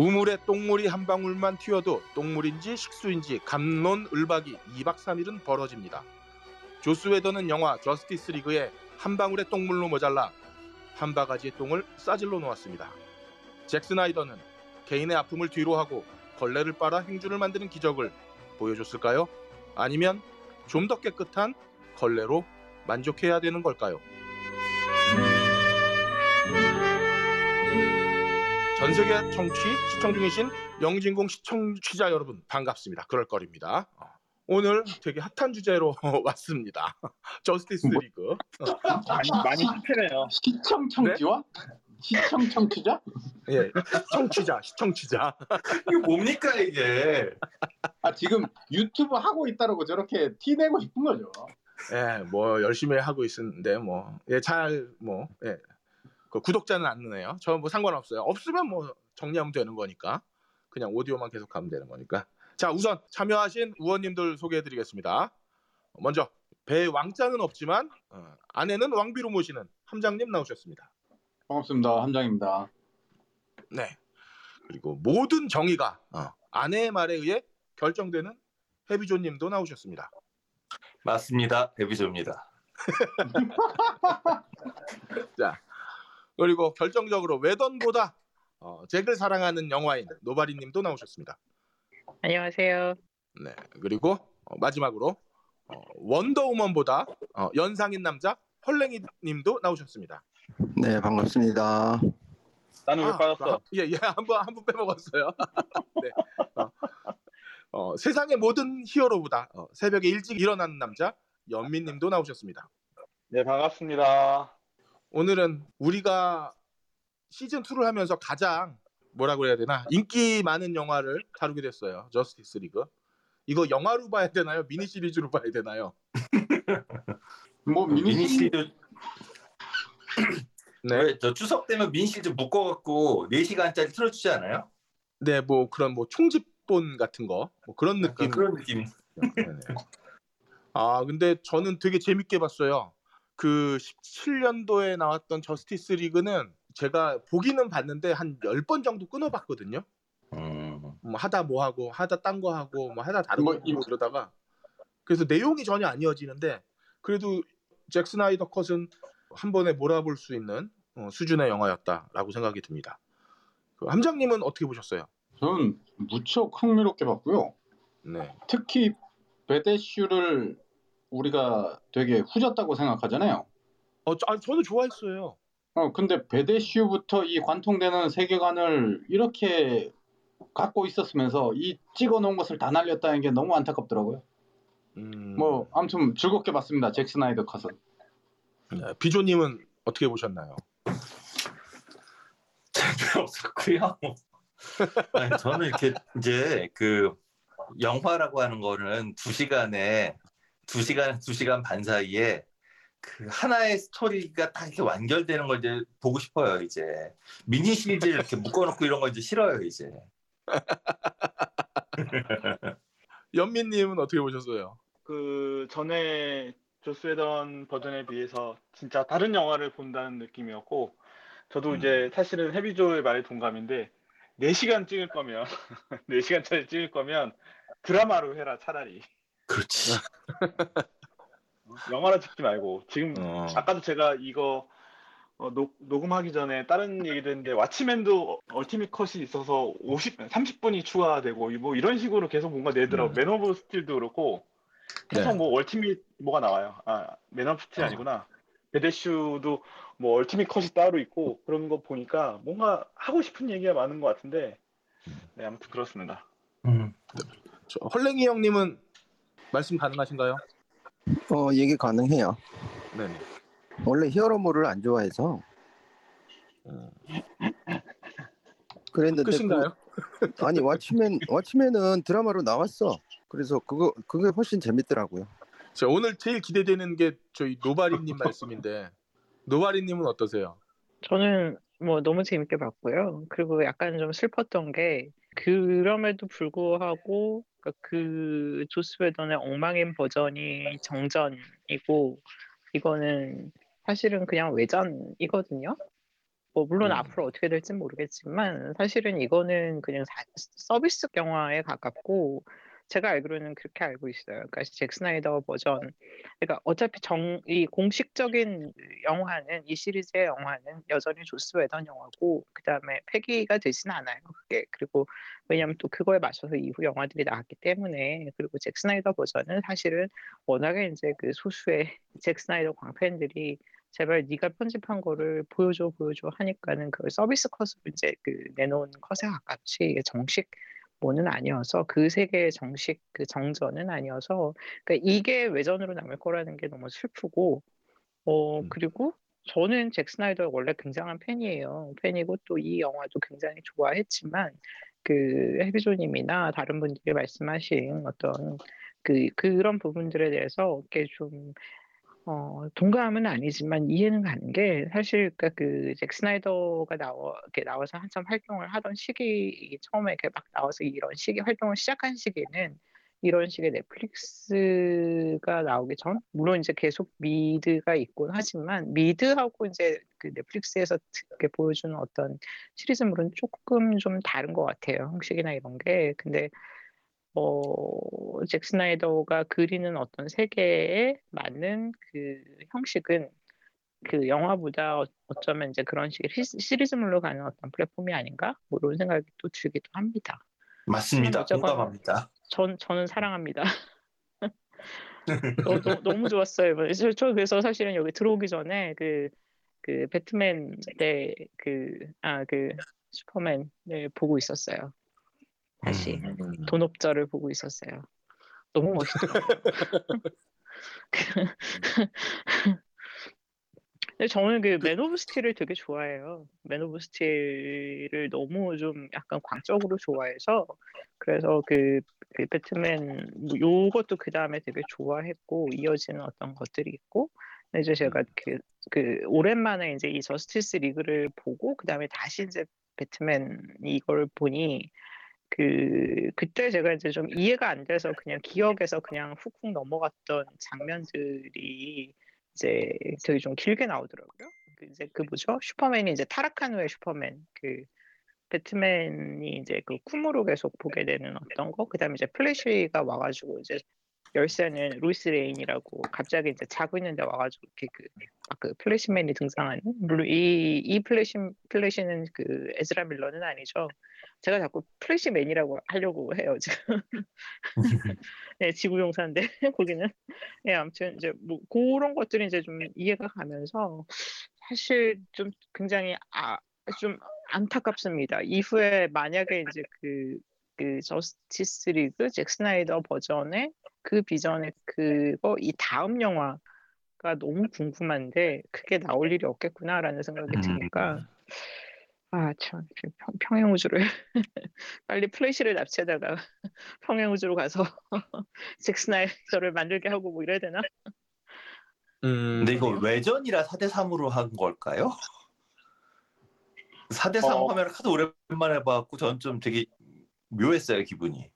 우물에 똥물이 한 방울만 튀어도 똥물인지 식수인지 감론을박이 2박 3일은 벌어집니다. 조스 웨더는 영화 저스티스 리그에 한 방울의 똥물로 모자라 한 바가지의 똥을 싸질러 놓았습니다. 잭 스나이더는 개인의 아픔을 뒤로 하고 걸레를 빨아 행주를 만드는 기적을 보여줬을까요? 아니면 좀 더 깨끗한 걸레로 만족해야 되는 걸까요? 전 세계 청취 시청 중이신 영진공 시청취자 여러분 반갑습니다. 그럴 거리입니다. 어, 오늘 되게 핫한 주제로 왔습니다. 저스티스 뭐? 리그. 많이 많이 실패네요. 시청 청취와 시청 청취자? 예, 청취자, 시청취자. 이게 뭡니까 이게? 아 지금 유튜브 하고 있다라고 저렇게 티 내고 싶은 거죠. 예, 뭐 열심히 하고 있는데 뭐 예, 잘 뭐 예. 그 구독자는 안 느네요. 저 뭐 상관없어요. 없으면 뭐 정리하면 되는 거니까. 그냥 오디오만 계속 가면 되는 거니까. 자, 우선 참여하신 의원님들 소개해 드리겠습니다. 먼저 배 왕자는 없지만 어, 아내는 왕비로 모시는 함장님 나오셨습니다. 반갑습니다. 함장입니다. 네. 그리고 모든 정의가 어, 아내의 말에 의해 결정되는 해비조님도 나오셨습니다. 맞습니다. 데뷔조입니다. 그리고 결정적으로 외던보다 어, 잭을 사랑하는 영화인 노바리님 도 나오셨습니다. 안녕하세요. 네. 그리고 어, 마지막으로 어, 원더우먼보다 어, 연상인 남자 헐랭이님도 나오셨습니다. 네, 반갑습니다. 나는 왜 빠졌어? 예, 예, 한번 한 번 빼먹었어요. 네. 어, 어, 세상의 모든 히어로보다 어, 새벽에 일찍 일어나는 남자 연민님도 나오셨습니다. 네 반갑습니다. 오늘은 우리가 시즌 2를 하면서 가장 뭐라고 해야 되나 인기 많은 영화를 다루게 됐어요. 저스티스 리그. 이거 영화로 봐야 되나요? 미니 시리즈로 봐야 되나요? 뭐 미니 미니 시리즈 네, 왜저 추석 되면 미니 시리즈 묶어갖고 4 시간짜리 틀어주지 않아요? 네, 뭐 그런 뭐 총집본 같은 거, 뭐 그런 느낌. 그런 느낌. 네네. 아, 근데 저는 되게 재밌게 봤어요. 그 17년도에 나왔던 저스티스 리그는 제가 보기는 봤는데 한 10번 정도 끊어봤거든요. 음. 뭐 하다 뭐 하고 하다 딴 거 하고 뭐 하다 다른 뭐거 하고 그러다가 그래서 내용이 전혀 안 이어지는데 그래도 잭 스나이더 컷은 한 번에 몰아볼 수 있는 어, 수준의 영화였다라고 생각이 듭니다. 그 함장님은 어떻게 보셨어요? 저는 무척 흥미롭게 봤고요. 네, 특히 베데슈를 우리가 되게 후졌다고 생각하잖아요. 어, 저, 아, 저는 좋아했어요. 어 근데 베데슈부터 이 관통되는 세계관을 이렇게 갖고 있었으면서 이 찍어놓은 것을 다 날렸다는 게 너무 안타깝더라고요. 음, 뭐 아무튼 즐겁게 봤습니다. 잭 스나이더 컷은. 네, 비조님은 어떻게 보셨나요? 재미없었고요. 아니, 저는 이렇게 이제 그 영화라고 하는 거는 두 시간에 두 시간 두 시간 반 사이에 그 하나의 스토리가 딱 이렇게 완결되는 걸 이제 보고 싶어요 이제 미니 시리즈 이렇게 묶어놓고 이런 거 이제 싫어요 이제 연민님은 어떻게 보셨어요? 그 전에 조스 웨던 버전에 비해서 진짜 다른 영화를 본다는 느낌이었고 저도 음. 이제 사실은 해비조의 말에 동감인데 4시간 찍을 거면 4시간짜리 찍을 거면 드라마로 해라 차라리 그렇지. 영화로 찍지 말고. 지금 어, 아까도 제가 이거 어, 녹, 녹음하기 전에 다른 얘기도 했는데 왓치맨도 ultimate cut이 있어서 50, 30분이 추가되고 뭐 이런 식으로 계속 뭔가 내더라고. 음. 맨 오브 스틸도 그렇고 계속 네. 뭐 ultimate 뭐가 나와요? 아 맨 오브 스틸 어. 아니구나. 배대슈도 뭐 ultimate cut이 따로 있고 그런 거 보니까 뭔가 하고 싶은 얘기가 많은 것 같은데. 네 아무튼 그렇습니다. 음. 저, 헐랭이 형님은 말씀 가능하신가요? 어, 얘기 가능해요. 네네. 원래 히어로물을 안 좋아해서 음, 그랬는데 끝인가요? 그- 아니 왓치맨 왓치맨은 드라마로 나왔어. 그래서 그거 그게 훨씬 재밌더라고요. 자, 오늘 제일 기대되는 게 저희 노바리님 말씀인데 노바리님은 어떠세요? 저는 뭐 너무 재밌게 봤고요. 그리고 약간 좀 슬펐던 게 그럼에도 불구하고 그그 조스 웨던의 엉망인 버전이 정전이고 이거는 사실은 그냥 외전이거든요. 뭐 물론 음. 앞으로 어떻게 될지 모르겠지만 사실은 이거는 그냥 사- 서비스 영화에 가깝고 제가 알기로는 그렇게 알고 있어요. 그러니까 잭 스나이더 버전. 그러니까 어차피 정 이 공식적인 영화는 이 시리즈의 영화는 여전히 조스 웨던 영화고 그다음에 폐기가 되진 않아요. 그게 그리고 왜냐하면 또 그거에 맞춰서 이후 영화들이 나왔기 때문에 그리고 잭 스나이더 버전은 사실은 워낙에 이제 그 소수의 잭 스나이더 광팬들이 제발 네가 편집한 거를 보여줘 보여줘 하니까는 그 서비스 컷으로 이제 그 내놓은 컷에 가깝지 정식 뭐는 아니어서 그 세계의 정식 그 정전은 아니어서 그러니까 이게 외전으로 남을 거라는 게 너무 슬프고 어 음. 그리고 저는 잭 스나이더 원래 굉장한 팬이에요 팬이고 또 이 영화도 굉장히 좋아했지만 그 해비조님이나 다른 분들이 말씀하신 어떤 그 그런 부분들에 대해서 이렇게 좀 어, 동감은 아니지만 이해는 가는 게 사실 그러니까 그 잭 스나이더가 나와 이렇게 나와서 한참 활동을 하던 시기 처음에 이렇게 막 나와서 이런 시기 활동을 시작한 시기는 이런 식의 넷플릭스가 나오기 전 물론 이제 계속 미드가 있곤 하지만 미드하고 이제 그 넷플릭스에서 이렇게 보여주는 어떤 시리즈물은 조금 좀 다른 것 같아요 형식이나 이런 게. 근데 어, 잭 스나이더가 그리는 어떤 세계에 맞는 그 형식은 그 영화보다 어- 어쩌면 이제 그런 식의 시- 시리즈물로 가는 어떤 플랫폼이 아닌가? 뭐 이런 생각이 또 들기도 합니다. 맞습니다. 공감합니다. 전, 저는 사랑합니다. 너, 너, 너무 좋았어요. 저, 저 그래서 사실은 여기 들어오기 전에 그, 그 배트맨 때 그, 아, 그 슈퍼맨을 보고 있었어요. 다시. 음. 돈업자를 보고 있었어요. 너무 멋있더라고요. 근데 저는 그 맨 오브 스틸을 되게 좋아해요. 맨 오브 스틸을 너무 좀 약간 광적으로 좋아해서 그래서 그, 그 배트맨 뭐 요것도 그 다음에 되게 좋아했고 이어지는 어떤 것들이 있고 이제 제가 그, 그 오랜만에 이제 이 저스티스 리그를 보고 그 다음에 다시 이제 배트맨 이걸 보니 그 그때 제가 이제 좀 이해가 안 돼서 그냥 기억에서 그냥 훅훅 넘어갔던 장면들이 이제 되게 좀 길게 나오더라고요. 그 이제 그 뭐죠? 슈퍼맨이 이제 타락한 후에 슈퍼맨 그 배트맨이 이제 그 꿈으로 계속 보게 되는 어떤 거, 그다음에 이제 플래시가 와가지고 이제 열쇠는 루이스 레인이라고 갑자기 이제 자고 있는데 와가지고 이렇게 그, 아, 그 플래시맨이 등장하는 물론 이, 이 플래시 플래시는 그 에즈라 밀러는 아니죠. 제가 자꾸 플래시맨이라고 하려고 해요 지금. 네, 지구용사인데 거기는. 네, 아무튼 이제 뭐 그런 것들이 이제 좀 이해가 가면서 사실 좀 굉장히 아, 좀 안타깝습니다. 이후에 만약에 이제 그, 그 저스티스 리그 잭 스나이더 버전의 그 비전의 그거 이 다음 영화 가 너무 궁금한데 그게 나올 일이 없겠구나라는 생각이 음. 드니까 아참 평행 우주를 빨리 플래시를 납치하다가 평행 우주로 가서 잭 스나이더를 만들게 하고 뭐 이래야 되나? 음, 근데 이거 외전이라 4대 3으로 한 걸까요? 4대 3 어. 화면을 하도 오랜만에 봐갖고 전좀 되게 묘했어요 기분이.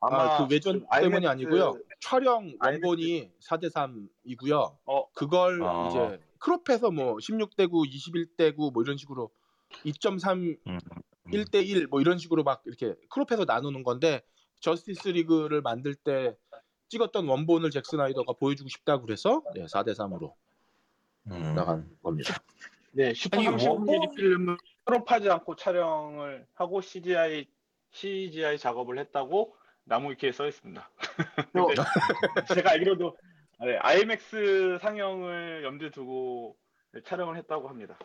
아, 그 외전 그 때문이 아니고요. 촬영 IMAX 원본이 4대 3이고요. 어. 그걸 아. 이제 크롭해서 뭐 16대 9, 21대 9 뭐 이런 식으로 2.3 음. 1대 1 뭐 이런 식으로 막 이렇게 크롭해서 나누는 건데 저스티스 리그를 만들 때 찍었던 원본을 잭 스나이더가 보여주고 싶다고 그래서 네, 4대 3으로 음. 나간 겁니다. 네, 슈퍼 아니, 30mm 원본- 필름을 crop하지 않고 촬영을 하고 CGI CGI 작업을 했다고 나무 위키에 써 있습니다. 근데 제가 알기로도 네, IMAX 상영을 염두에 두고 촬영을 했다고 합니다.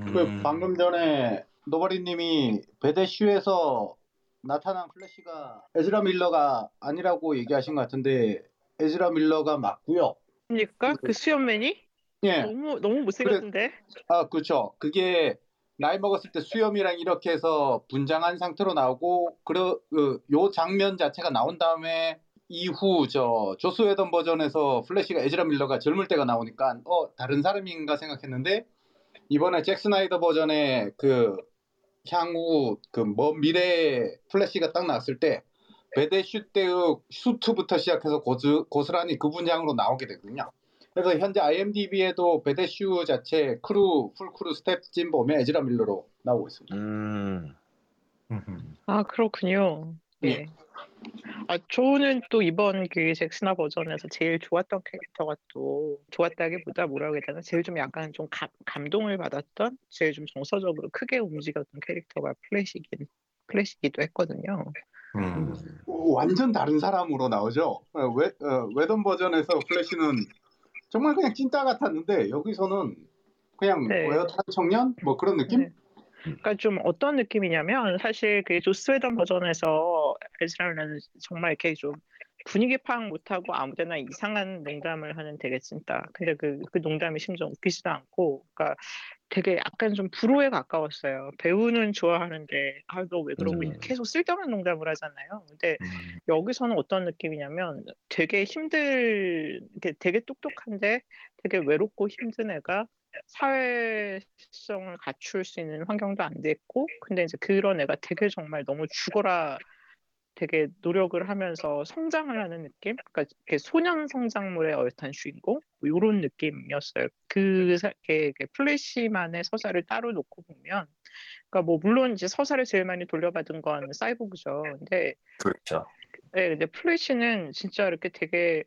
음. 그 방금 전에 노바리님이 베데슈에서 나타난 플래시가 에즈라 밀러가 아니라고 얘기하신 것 같은데 에즈라 밀러가 맞고요. 그러니까 그 수염맨이 예, 너무 너무 못생겼는데 아 그렇죠. 그게 나이 먹었을 때 수염이랑 이렇게 해서 분장한 상태로 나오고 그러 그, 요 장면 자체가 나온 다음에 이후 저 조스 웨던 버전에서 플래시가 에즈라 밀러가 젊을 때가 나오니까 어 다른 사람인가 생각했는데 이번에 잭 스나이더 버전의 그 향후 그 먼 미래 플래시가 딱 나왔을 때 베데슈 때의 수트부터 시작해서 고스, 고스란히 그 분장으로 나오게 되거든요. 그래서 현재 IMDb에도 베데슈 자체 crew full crew 스텝진 보면 에즈라 밀러로 나오고 있습니다. 음. 아 그렇군요. 예. 아 저는 또 이번 그 잭스나 버전에서 제일 좋았던 캐릭터가 또 좋았다기보다 뭐라고 해야 되나 제일 좀 약간 좀 감, 감동을 받았던 제일 좀 정서적으로 크게 움직였던 캐릭터가 플래시긴 플래시기도 했거든요. 음. 완전 다른 사람으로 나오죠. 어, 웨, 어, 웨던 버전에서 플래시는 정말 그냥 찐따 같았는데 여기서는 그냥 네. 외톨이 청년 뭐 그런 느낌? 네. 그러니까 좀 어떤 느낌이냐면 사실 그 조스 웨던 버전에서 에즈라는 정말 이렇게 좀 분위기 파악 못하고 아무데나 이상한 농담을 하는 되게 찐따. 근데 그, 그 농담이 심지어 웃기지도 않고, 그러니까 되게 약간 좀 불호에 가까웠어요. 배우는 좋아하는데, 아, 너 왜 그러고 있냐. 음. 계속 쓸데없는 농담을 하잖아요. 근데 음. 여기서는 어떤 느낌이냐면 되게 힘들, 되게 똑똑한데 되게 외롭고 힘든 애가 사회성을 갖출 수 있는 환경도 안 됐고, 근데 이제 그런 애가 되게 정말 너무 죽어라 되게 노력을 하면서 성장을 하는 느낌? 그러니까 이렇게 소년 성장물의 어엿한 주인공? 뭐 이런 느낌이었어요. 그, 사- 이렇게, 이렇게 플래시만의 서사를 따로 놓고 보면, 그러니까 뭐 물론 이제 서사를 제일 많이 돌려받은 건 사이보그죠. 근데 그렇죠. 네, 근데 플래시는 진짜 이렇게 되게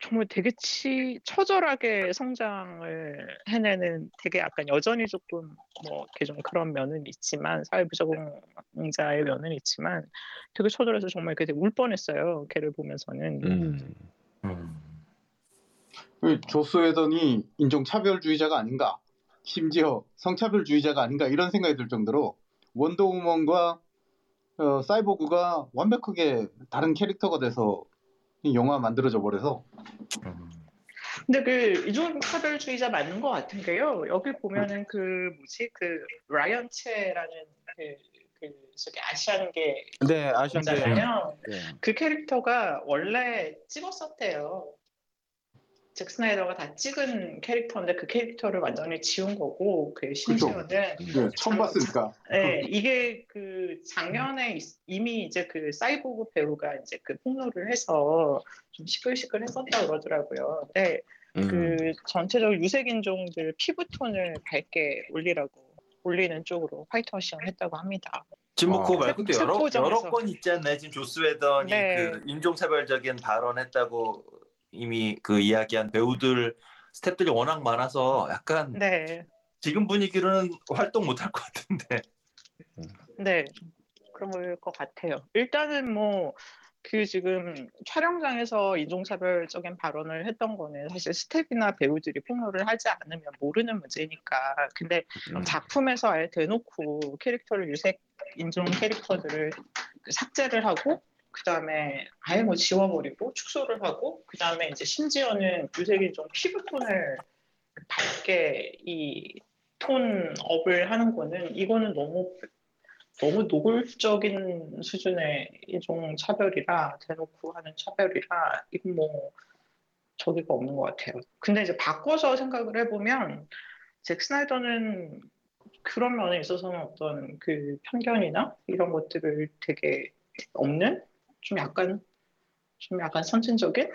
정말 되게 치, 처절하게 성장을 해내는 되게 약간 여전히 조금 뭐 이렇게 좀 그런 면은 있지만 사회 부적응자의 면은 있지만 되게 처절해서 정말 되게 울 뻔했어요. 걔를 보면서는. 음. 음. 그 조스 웨던이 인종차별주의자가 아닌가 심지어 성차별주의자가 아닌가 이런 생각이 들 정도로 원더우먼과 어, 사이보그가 완벽하게 다른 캐릭터가 돼서 이 영화 만들어져 버려서 음. 근데 그 이종차별주의자 맞는 것 같은 게요. 여기 보면은 그 뭐지 그 라이언 체라는 그, 그 저기 아시안계 네, 아시안계. 있잖아요. 네. 그 캐릭터가 원래 찍었었대요. 잭 스나이더가 다 찍은 캐릭터인데 그 캐릭터를 완전히 지운 거고 그 심지어는 네, 처음 봤으니까 네, 이게 그 작년에 있- 이미 이제 그 사이보그 배우가 이제 그 폭로를 해서 좀 시끌시끌했었다 그러더라고요. 근데 음. 그 전체적으로 유색 인종들 피부 톤을 밝게 올리라고 올리는 쪽으로 화이트워싱을 했다고 합니다. 지금 뭐 어. 그거 말고도 여러 책보정에서. 여러 건 있지 않나요? 지금 조스 웨던이 네. 그 인종차별적인 발언했다고 이미 그 이야기한 배우들 스태프들이 워낙 많아서 약간 네, 지금 분위기로는 활동 못할 것 같은데. 네, 그럴 것 같아요. 일단은 뭐 그 지금 촬영장에서 인종차별적인 발언을 했던 거는 사실 스텝이나 배우들이 폭로를 하지 않으면 모르는 문제니까. 근데 음. 작품에서 아예 대놓고 캐릭터를 유색 인종 캐릭터들을 그 삭제를 하고 그 다음에 아예 뭐 지워버리고 축소를 하고 그 다음에 이제 심지어는 유색 인종 피부톤을 밝게 이 톤 업을 하는 거는 이거는 너무 너무 노골적인 수준의 인종 차별이라 대놓고 하는 차별이라 이건 뭐 저기가 없는 것 같아요. 근데 이제 바꿔서 생각을 해보면 잭 스나이더는 그런 면에 있어서는 어떤 그 편견이나 이런 것들을 되게 없는 좀 약간 좀 약간 선진적인 음.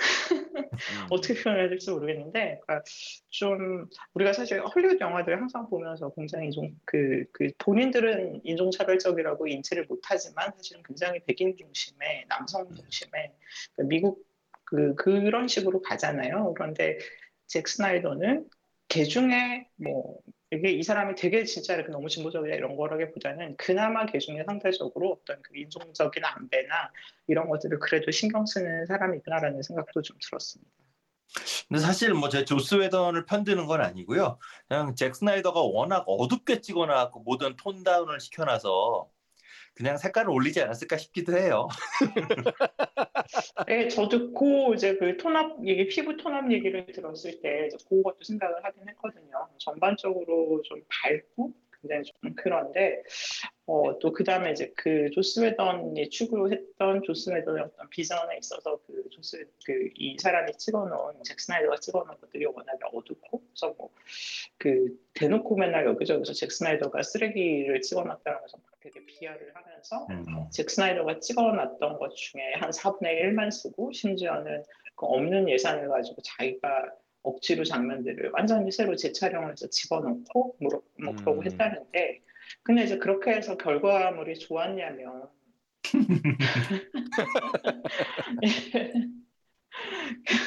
어떻게 표현해야 될지 모르겠는데, 그러니까 좀 우리가 사실 헐리우드 영화들 항상 보면서 굉장히 좀그그 본인들은 인종차별적이라고 인지를 못하지만 사실은 굉장히 백인 중심의 남성 중심의 그 미국 그 그런 식으로 가잖아요. 그런데 잭 스나이더는 개 중에 뭐 이게 이 사람이 되게 진짜 이렇게 너무 진보적이다 이런 거라기보다는 그나마 개 중에 상대적으로 어떤 그 인종적인 안배나 이런 것들을 그래도 신경 쓰는 사람이구나라는 생각도 좀 들었습니다. 근데 사실 뭐 제 조스 웨던을 편드는 건 아니고요. 그냥 잭 스나이더가 워낙 어둡게 찍어놔갖고 모든 톤 다운을 시켜놔서 그냥 색깔을 올리지 않았을까 싶기도 해요. 네, 저도 그 이제 그 tone up 얘기, 피부 tone up 얘기를 들었을 때 그것도 생각을 하긴 했거든요. 전반적으로 좀 밝고 굉장히 좀 그런데 어, 또 그다음에 이제 그 조스 웨던이 추구했던 조스 웨던의 어떤 비전에 있어서 그 조스 그 이 사람이 찍어놓은 잭 스나이더가 찍어놓은 것들이 워낙에 어둡고 그래서 뭐 그 대놓고 맨날 여기저기서 잭 스나이더가 쓰레기를 찍어놨다면서 막 되게 비하를 하면서 음. 잭 스나이더가 찍어놨던 것 중에 한 4분의 1만 쓰고 심지어는 그 없는 예산을 가지고 자기가 억지로 장면들을 완전히 새로 재촬영을 해서 집어넣고 뭐, 뭐 그러고 음. 했다는데 근데 이제 그렇게 해서 결과물이 좋았냐면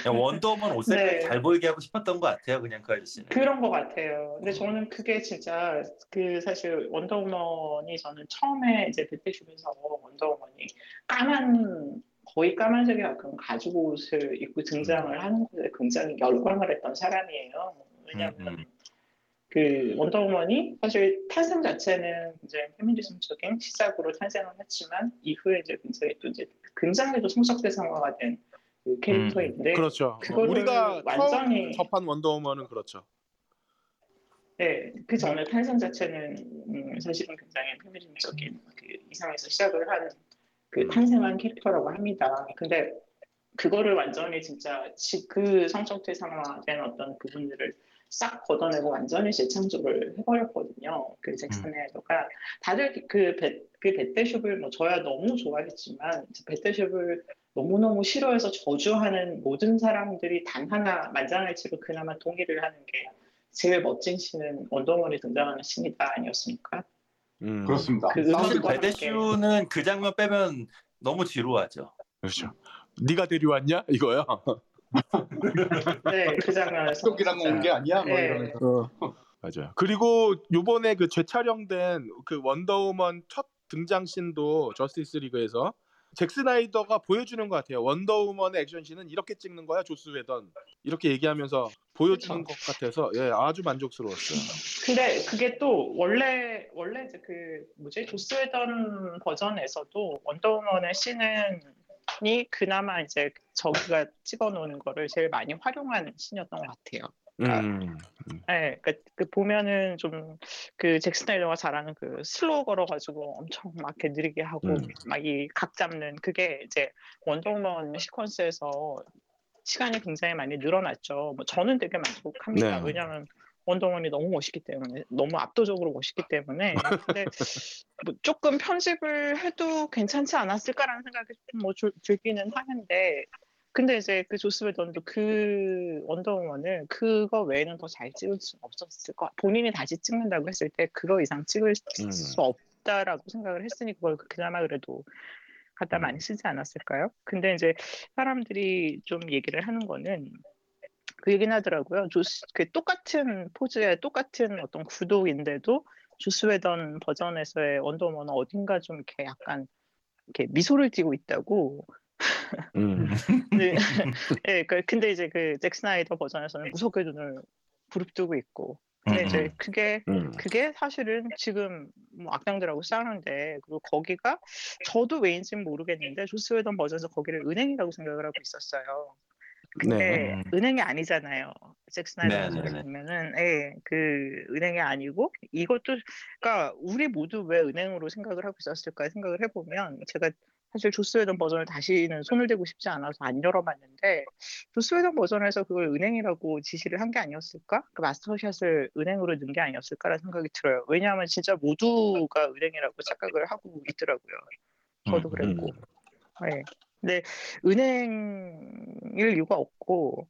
원더우먼 옷 색깔 네. 잘 보이게 하고 싶었던 것 같아요. 그냥 그 아저씨는. 그런 것 같아요. 근데 저는 그게 진짜 그 사실 원더우먼이 저는 처음에 이제 배트숍에서 원더우먼이 까만 거의 까만색에 가까운 가죽 옷을 입고 등장을 하는 것에 굉장히 열광을 했던 사람이에요. 왜냐하면 음, 음. 그 원더우먼이 사실 탄생 자체는 이제 페미니즘적인 시작으로 탄생을 했지만 이후에 이제 굉장히 또 이제 굉장히 또 성적 대상화가 된 그 캐릭터인데 그렇죠. 그거를 우리가 완전히- 처음 접한 원더우먼은 그렇죠. 네, 그 전에 탄생 자체는 음, 사실은 굉장히 페미니즘적인 그 이상에서 시작을 하는 그 탄생한 캐릭터라고 합니다. 근데 그거를 완전히 진짜 지- 그 성적 대상화된 어떤 부분들을 싹 걷어내고 완전히 재창조를 해버렸거든요. 그 잭슨에서가 다들 그, 배, 그 배트숍을 뭐 저야 너무 좋아했지만 배트숍을 너무너무 싫어해서 저주하는 모든 사람들이 단 하나 만장일치로 그나마 동의를 하는 게 제일 멋진 씬은 원더우먼이 등장하는 씬이다 아니었습니까? 음, 그렇습니다. 그 사실. 베데슈는 그 장면 빼면 너무 지루하죠. 그렇죠. 네가 데려왔냐 이거요. 네, 그 장면에서 속이랑 온 게 아니야 뭐 네. 이러면서 맞아요. 그리고 요번에 그 재촬영된 그 원더우먼 첫 등장 씬도 저스티스 리그에서 잭 스나이더가 보여주는 것 같아요. 원더우먼의 액션씬은 이렇게 찍는 거야, 조스 웨던. 이렇게 얘기하면서 보여주는 것 같아서 예, 아주 만족스러웠어요. 근데 그게 또 원래 원래 이제 그 뭐지 조스 웨던 버전에서도 원더우먼의 씬은이 그나마 이제 저기가 찍어놓은 거를 제일 많이 활용한 씬이었던 것 같아요. 음, 네, 그, 그 보면은 좀 그 잭스나이더가 잘하는 그 슬로우 걸어가지고 엄청 막 이렇게 느리게 하고 음. 막 이 각 잡는 그게 이제 원더우먼 시퀀스에서 시간이 굉장히 많이 늘어났죠. 뭐 저는 되게 만족합니다. 네. 왜냐하면 원더우먼이 너무 멋있기 때문에 너무 압도적으로 멋있기 때문에 근데 뭐 조금 편집을 해도 괜찮지 않았을까라는 생각이 좀 뭐 들기는 하는데 근데 이제 그 조스 웨던도 그 원더우먼을 그거 외에는 더 잘 찍을 수 없었을 것 같- 본인이 다시 찍는다고 했을 때 그거 이상 찍을 음. 수 없다라고 생각을 했으니 그걸 그나마 그래도 갖다 음. 많이 쓰지 않았을까요? 근데 이제 사람들이 좀 얘기를 하는 거는 그 얘기는 하더라고요. 조스 그 똑같은 포즈에 똑같은 어떤 구도인데도 조스 웨던 버전에서의 원더우먼은 어딘가 좀 이렇게 약간 이렇게 미소를 띠고 있다고 음. 네. 예, 그 근데 이제 그 잭 스나이더 버전에서는 무섭게 눈을 부릅뜨고 있고. 근데 음, 이제 음. 그게 음. 그게 사실은 지금 뭐 악당들하고 싸우는데 그리고 거기가 저도 왜인지는 모르겠는데 조스 웨던 버전에서 거기를 은행이라고 생각을 하고 있었어요. 근데 네. 은행이 아니잖아요. 잭스나이더 네, 네, 네. 보면은 예, 그 은행이 아니고 이것도 그러니까 우리 모두 왜 은행으로 생각을 하고 있었을까 생각을 해보면 제가 사실 조스 웨던 버전을 다시는 손을 대고 싶지 않아서 안 열어봤는데 조스 웨던 버전에서 그걸 은행이라고 지시를 한 게 아니었을까? 그 마스터샷을 은행으로 넣은 게 아니었을까라는 생각이 들어요. 왜냐하면 진짜 모두가 은행이라고 착각을 하고 있더라고요. 저도 음, 그랬고. 음. 네. 근데 은행일 이유가 없고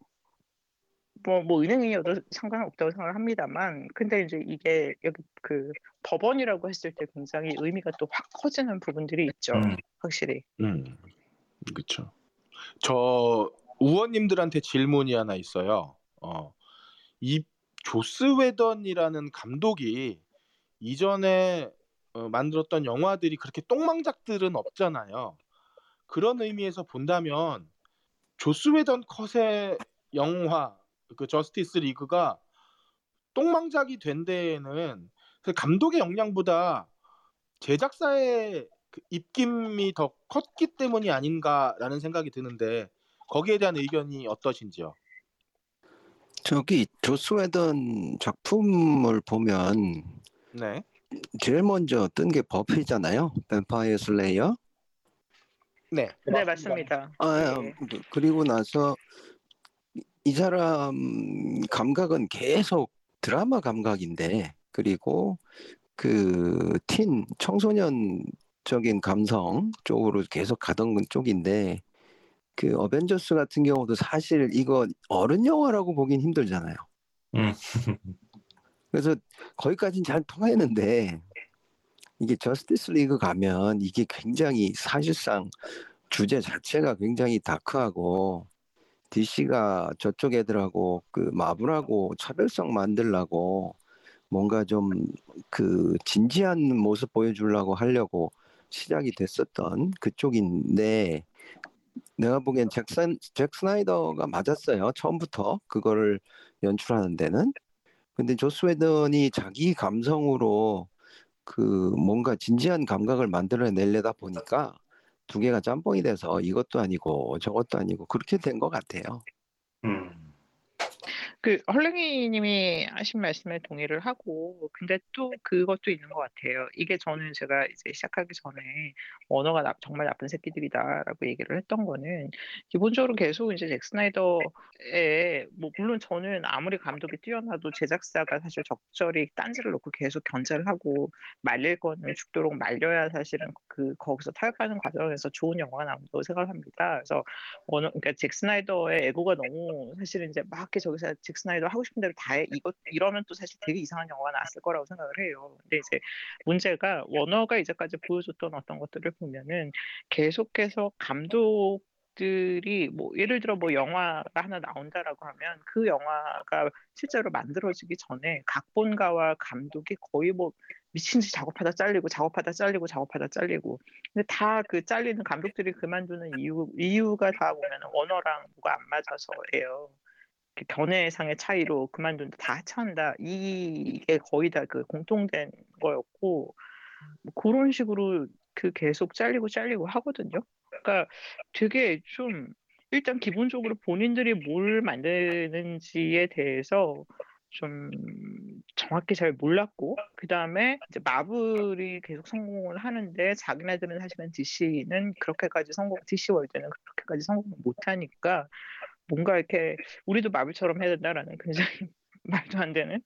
뭐, 뭐 은행이어도 상관없다고 생각을 합니다만 근데 이제 이게 여기 그 법원이라고 했을 때 굉장히 의미가 또 확 커지는 부분들이 있죠. 음. 확실히. 음, 그렇죠. 저 우원님들한테 질문이 하나 있어요. 어, 이 조스 웨던이라는 감독이 이전에 어, 만들었던 영화들이 그렇게 똥망작들은 없잖아요. 그런 의미에서 본다면 조스 웨던 컷의 영화 그 저스티스 리그가 똥망작이 된 데에는 그 감독의 역량보다 제작사의 그 입김이 더 컸기 때문이 아닌가라는 생각이 드는데 거기에 대한 의견이 어떠신지요? 저기 조스 웨던 작품을 보면 네. 제일 먼저 뜬 게 버피잖아요. 뱀파이어 슬레이어. 네. 네, 맞습니다. 아, 네. 그- 그리고 나서 이- 이 사람 감각은 계속 드라마 감각인데 그리고 그 틴 청소년적인 감성 쪽으로 계속 가던 쪽인데 그 어벤져스 같은 경우도 사실 이거 어른 영화라고 보긴 힘들잖아요. 음. 그래서 거기까지는 잘 통했는데 이게 저스티스 리그 가면 이게 굉장히 사실상 주제 자체가 굉장히 다크하고 DC가 저쪽 애들하고 그 마블하고 차별성 만들라고 뭔가 좀 그 진지한 모습 보여주려고 하려고 시작이 됐었던 그쪽인데 내가 보기엔 잭슨, 잭 스나이더가 맞았어요. 처음부터 그거를 연출하는 데는. 근데 조스 웨던이 자기 감성으로 그 뭔가 진지한 감각을 만들어내려다 보니까 두 개가 짬뽕이 돼서 이것도 아니고 저것도 아니고 그렇게 된 것 같아요. 음. 그 헐랭이님이 하신 말씀에 동의를 하고 근데 또 그것도 있는 것 같아요. 이게 저는 제가 이제 시작하기 전에 워너가 나- 정말 나쁜 새끼들이다라고 얘기를 했던 거는 기본적으로 계속 이제 잭 스나이더의 뭐 물론 저는 아무리 감독이 뛰어나도 제작사가 사실 적절히 딴지를 놓고 계속 견제를 하고 말릴 거는 죽도록 말려야 사실은 그 거기서 타협하는 과정에서 좋은 영화가 나온다고 생각합니다. 그래서 어느 그러니까 잭 스나이더의 에고가 너무 사실은 이제 막 이렇게 저기서 잭 스나이더 하고 싶은 대로 다 해. 이것 이러면 또 사실 되게 이상한 영화가 나왔을 거라고 생각을 해요. 근데 이제 문제가 워너가 이제까지 보여줬던 어떤 것들을 보면은 계속해서 감독 들이 뭐 예를 들어 뭐 영화가 하나 나온다라고 하면 그 영화가 실제로 만들어지기 전에 각본가와 감독이 거의 뭐 미친 듯이 작업하다 잘리고 작업하다 잘리고 작업하다 잘리고 근데 다 그 잘리는 감독들이 그만두는 이유 이유가 다 보면 워너랑 뭐가 안 맞아서예요. 그 견해상의 차이로 그만둔다 다 하차한다 이게 거의 다 그 공통된 거였고 뭐 그런 식으로 그 계속 잘리고 잘리고 하거든요. 그러니까 되게 좀 일단 기본적으로 본인들이 뭘 만드는지에 대해서 좀 정확히 잘 몰랐고 그 다음에 이제 마블이 계속 성공을 하는데 자기네들은 사실은 DC는 그렇게까지 성공 DC 월드는 그렇게까지 성공을 못하니까 뭔가 이렇게 우리도 마블처럼 해야 된다라는 굉장히 말도 안 되는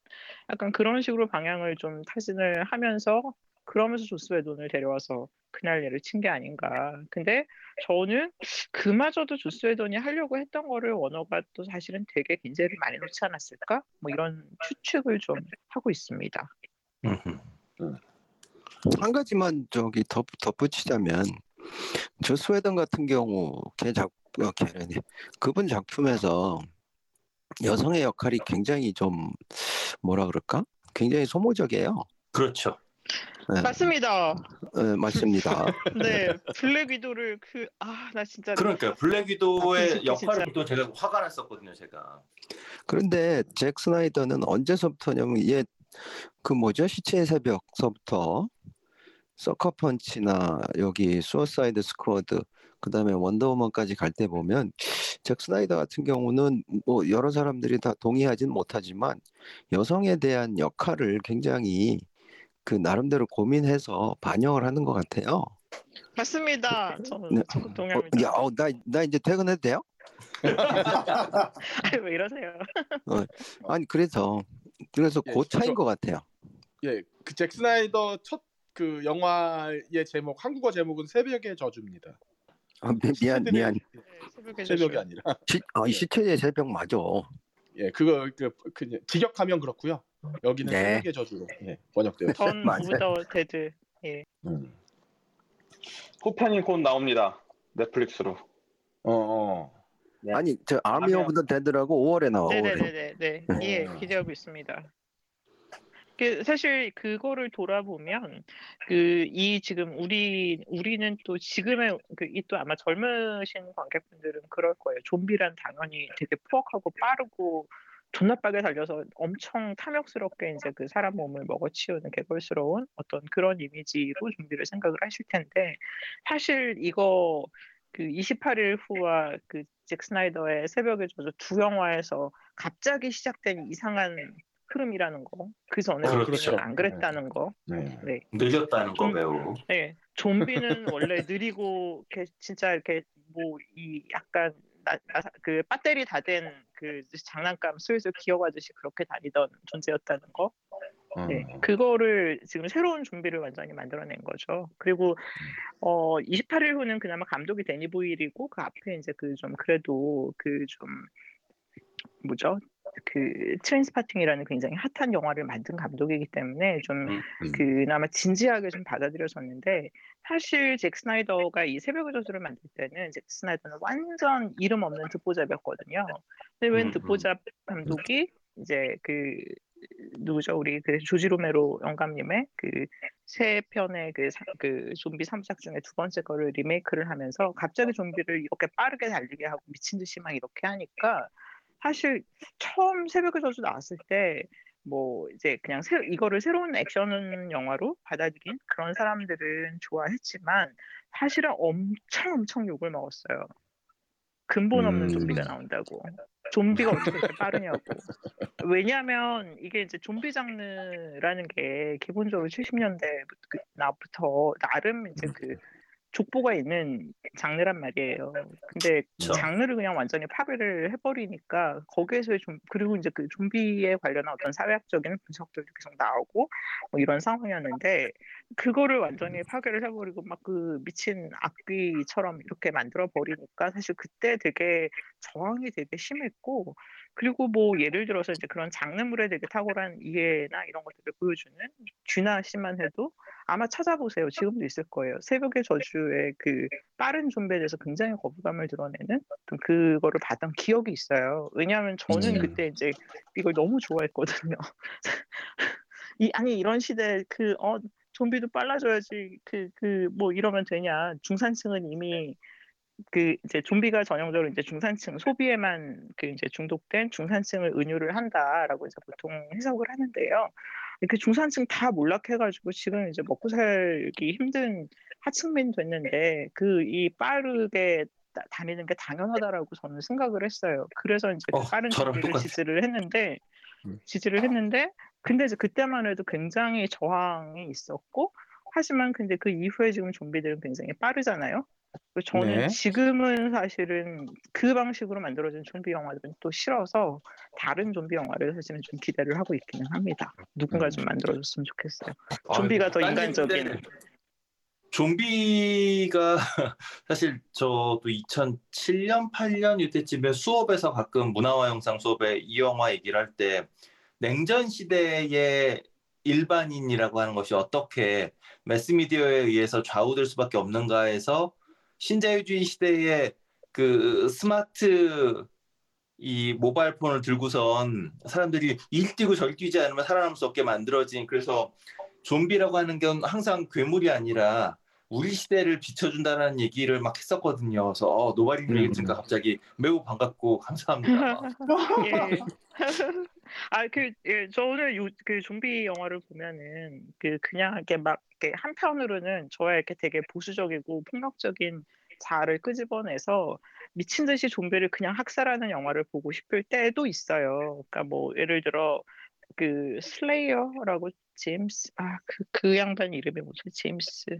약간 그런 식으로 방향을 좀 타진을 하면서 그러면서 조스 웨돈을 데려와서 그날 얘를 친 게 아닌가. 근데 저는 그마저도 조스 웨돈이 하려고 했던 거를 워너가 또 사실은 되게 긴제를 많이 놓지 않았을까? 뭐 이런 추측을 좀 하고 있습니다. 음. 한 가지만 저기 덧, 덧붙이자면 저 스웨덴 같은 경우 걔 작, 어, 걔네 그분 작품에서 여성의 역할이 굉장히 좀 뭐라 그럴까? 굉장히 소모적이에요. 그렇죠. 네, 맞습니다. 네, 맞습니다. 네, 블랙 위도를 그 아 나 진짜 그러니까 블랙 아, 위도의 진짜, 역할을. 또 제가 화가 났었거든요, 제가. 그런데 잭 스나이더는 언제서부터냐면 얘 그 뭐죠 시체의 새벽서부터 서커펀치나 여기 수어사이드 스쿼드 그다음에 원더우먼까지 갈 때 보면 잭 스나이더 같은 경우는 뭐 여러 사람들이 다 동의하진 못하지만 여성에 대한 역할을 굉장히 그 나름대로 고민해서 반영을 하는 것 같아요. 맞습니다. 저는 네. 어, 동의합니다. 야, 어, 나, 나 이제 퇴근해도 돼요? 아니 왜 이러세요? 아니 그래서 그래서 예, 그 차인 저- 것 같아요. 예, 그 잭 스나이더 첫 그 영화의 제목 한국어 제목은 새벽의 저주입니다. 아, 미- 미안 시체들의- 미안. 네, 새벽에 새벽이. 아니라 시, 아, 예. 시체의 새벽 맞아. 예, 그거 그, 그 직역하면 그렇고요. 여기는 네. 새벽의 저주로 예. Dawn 맞아요. of the Dead. 음. 후편이 곧 나옵니다. 넷플릭스로. 어, 어. 네. 아니 저 Army of the Dead라고 5월에 나와. 5월에. 네네네네. 네. 음. 예, 기대하고 있습니다. 그 사실 그거를 돌아보면 그 이 지금 우리 우리는 또 지금의 그 이 또 아마 젊으신 관객분들은 그럴 거예요. 좀비란 당연히 되게 포악하고 빠르고 존나 빠게 달려서 엄청 탐욕스럽게 이제 그 사람 몸을 먹어치우는 개걸스러운 어떤 그런 이미지로 좀비를 생각을 하실 텐데 사실 이거 그 28일 후와 그 잭 스나이더의 새벽의 저주 두 영화에서 갑자기 시작된 이상한 흐름이라는 거. 그 전에 그렇죠. 안 그랬다는 거. 네. 네. 늘렸다는 거 좀- 매우. 네. 좀비는 원래 느리고 이렇게 진짜 이렇게 뭐 이 약간 나, 나- 그 배터리 다 된 그 장난감 슬슬 기어가듯이 그렇게 다니던 존재였다는 거. 어. 네, 그거를 지금 새로운 좀비를 완전히 만들어낸 거죠. 그리고 어 28일 후는 그나마 감독이 데니 보일이고 그 앞에 이제 그 좀 그래도 그 좀 뭐죠? 그 Trainspotting이라는 굉장히 핫한 영화를 만든 감독이기 때문에 좀 음, 음. 그나마 진지하게 좀 받아들여졌는데 사실 잭 스나이더가 이 새벽의 저주를 만들 때는 잭 스나이더는 완전 이름 없는 듣보잡이었거든요. 근데 웬 음, 음. 듣보잡 감독이 이제 그 누구죠 우리 그 조지 로메로 영감님의 그 세 편의 그, 사- 그 좀비 3부작 중에 두 번째 거를 리메이크를 하면서 갑자기 좀비를 이렇게 빠르게 달리게 하고 미친 듯이 막 이렇게 하니까 사실 처음 새벽의 저주 나왔을 때 뭐 이제 그냥 새, 이거를 새로운 액션 영화로 받아들인 그런 사람들은 좋아했지만 사실은 엄청 엄청 욕을 먹었어요. 근본 없는 음. 좀비가 나온다고. 좀비가 어떻게 이렇게 빠르냐고. 왜냐하면 이게 이제 좀비 장르라는 게 기본적으로 70년대 나부터 나름 이제 그 족보가 있는 장르란 말이에요. 근데 그쵸. 장르를 그냥 완전히 파괴를 해버리니까 거기에서의 좀 그리고 이제 그 좀비에 관련한 어떤 사회학적인 분석들도 계속 나오고 뭐 이런 상황이었는데 그거를 완전히 파괴를 해버리고 막 그 미친 악귀처럼 이렇게 만들어 버리니까 사실 그때 되게 저항이 되게 심했고 그리고 뭐 예를 들어서 이제 그런 장르물에 되게 탁월한 이해나 이런 것들을 보여주는 쥐나 씨만 해도 아마 찾아보세요. 지금도 있을 거예요. 새벽의 저주의 그 빠른 좀비에 대해서 굉장히 거부감을 드러내는 그거를 봤던 기억이 있어요. 왜냐하면 저는 음. 그때 이제 이걸 너무 좋아했거든요. 이 아니 이런 시대에 그어 좀비도 빨라져야지 그 그 뭐 이러면 되냐 중산층은 이미 그 이제 좀비가 전형적으로 이제 중산층 소비에만 그 이제 중독된 중산층을 은유를 한다라고 이제 보통 해석을 하는데요. 이렇게 중산층 다 몰락해가지고 지금 이제 먹고 살기 힘든 하층민 됐는데 그 이 빠르게 다- 다니는 게 당연하다라고 저는 생각을 했어요. 그래서 이제 그 어, 빠른 똑같아. 지지를 했는데 음. 지지를 했는데 근데 이제 그때만 해도 굉장히 저항이 있었고 하지만 근데 그 이후에 지금 좀비들은 굉장히 빠르잖아요. 저는 네. 지금은 사실은 그 방식으로 만들어진 좀비 영화들은 또 싫어서 다른 좀비 영화를 사실은 좀 기대를 하고 있기는 합니다. 누군가 좀 만들어줬으면 좋겠어요. 좀비가 더 아유, 인간적인. 좀비가 사실 저도 2007년 8년 이때쯤에 수업에서 가끔 문화와 영상 수업에 이 영화 얘기를 할 때 냉전 시대의 일반인이라고 하는 것이 어떻게 매스미디어에 의해서 좌우될 수밖에 없는가에서 신자유주의 시대의 그 스마트 이 모바일 폰을 들고선 사람들이 일 뛰고 절 뛰지 않으면 살아남을 수 없게 만들어진 그래서 좀비라고 하는 건 항상 괴물이 아니라 우리 시대를 비춰준다는 얘기를 막 했었거든요. 그래서 어, 노바리 음. 얘기 들으니까 갑자기 매우 반갑고 감사합니다. 예. 아, 그, 예, 저는 요, 그 좀비 영화를 보면은, 그, 그냥 이렇게 막, 이렇게 한편으로는 저의 이렇게 되게 보수적이고 폭력적인 자아를 끄집어내서 미친 듯이 좀비를 그냥 학살하는 영화를 보고 싶을 때도 있어요. 그러니까 뭐, 예를 들어, 그, 슬레이어라고, 제임스, 아, 그, 그 양반 이름이 뭐지? 제임스.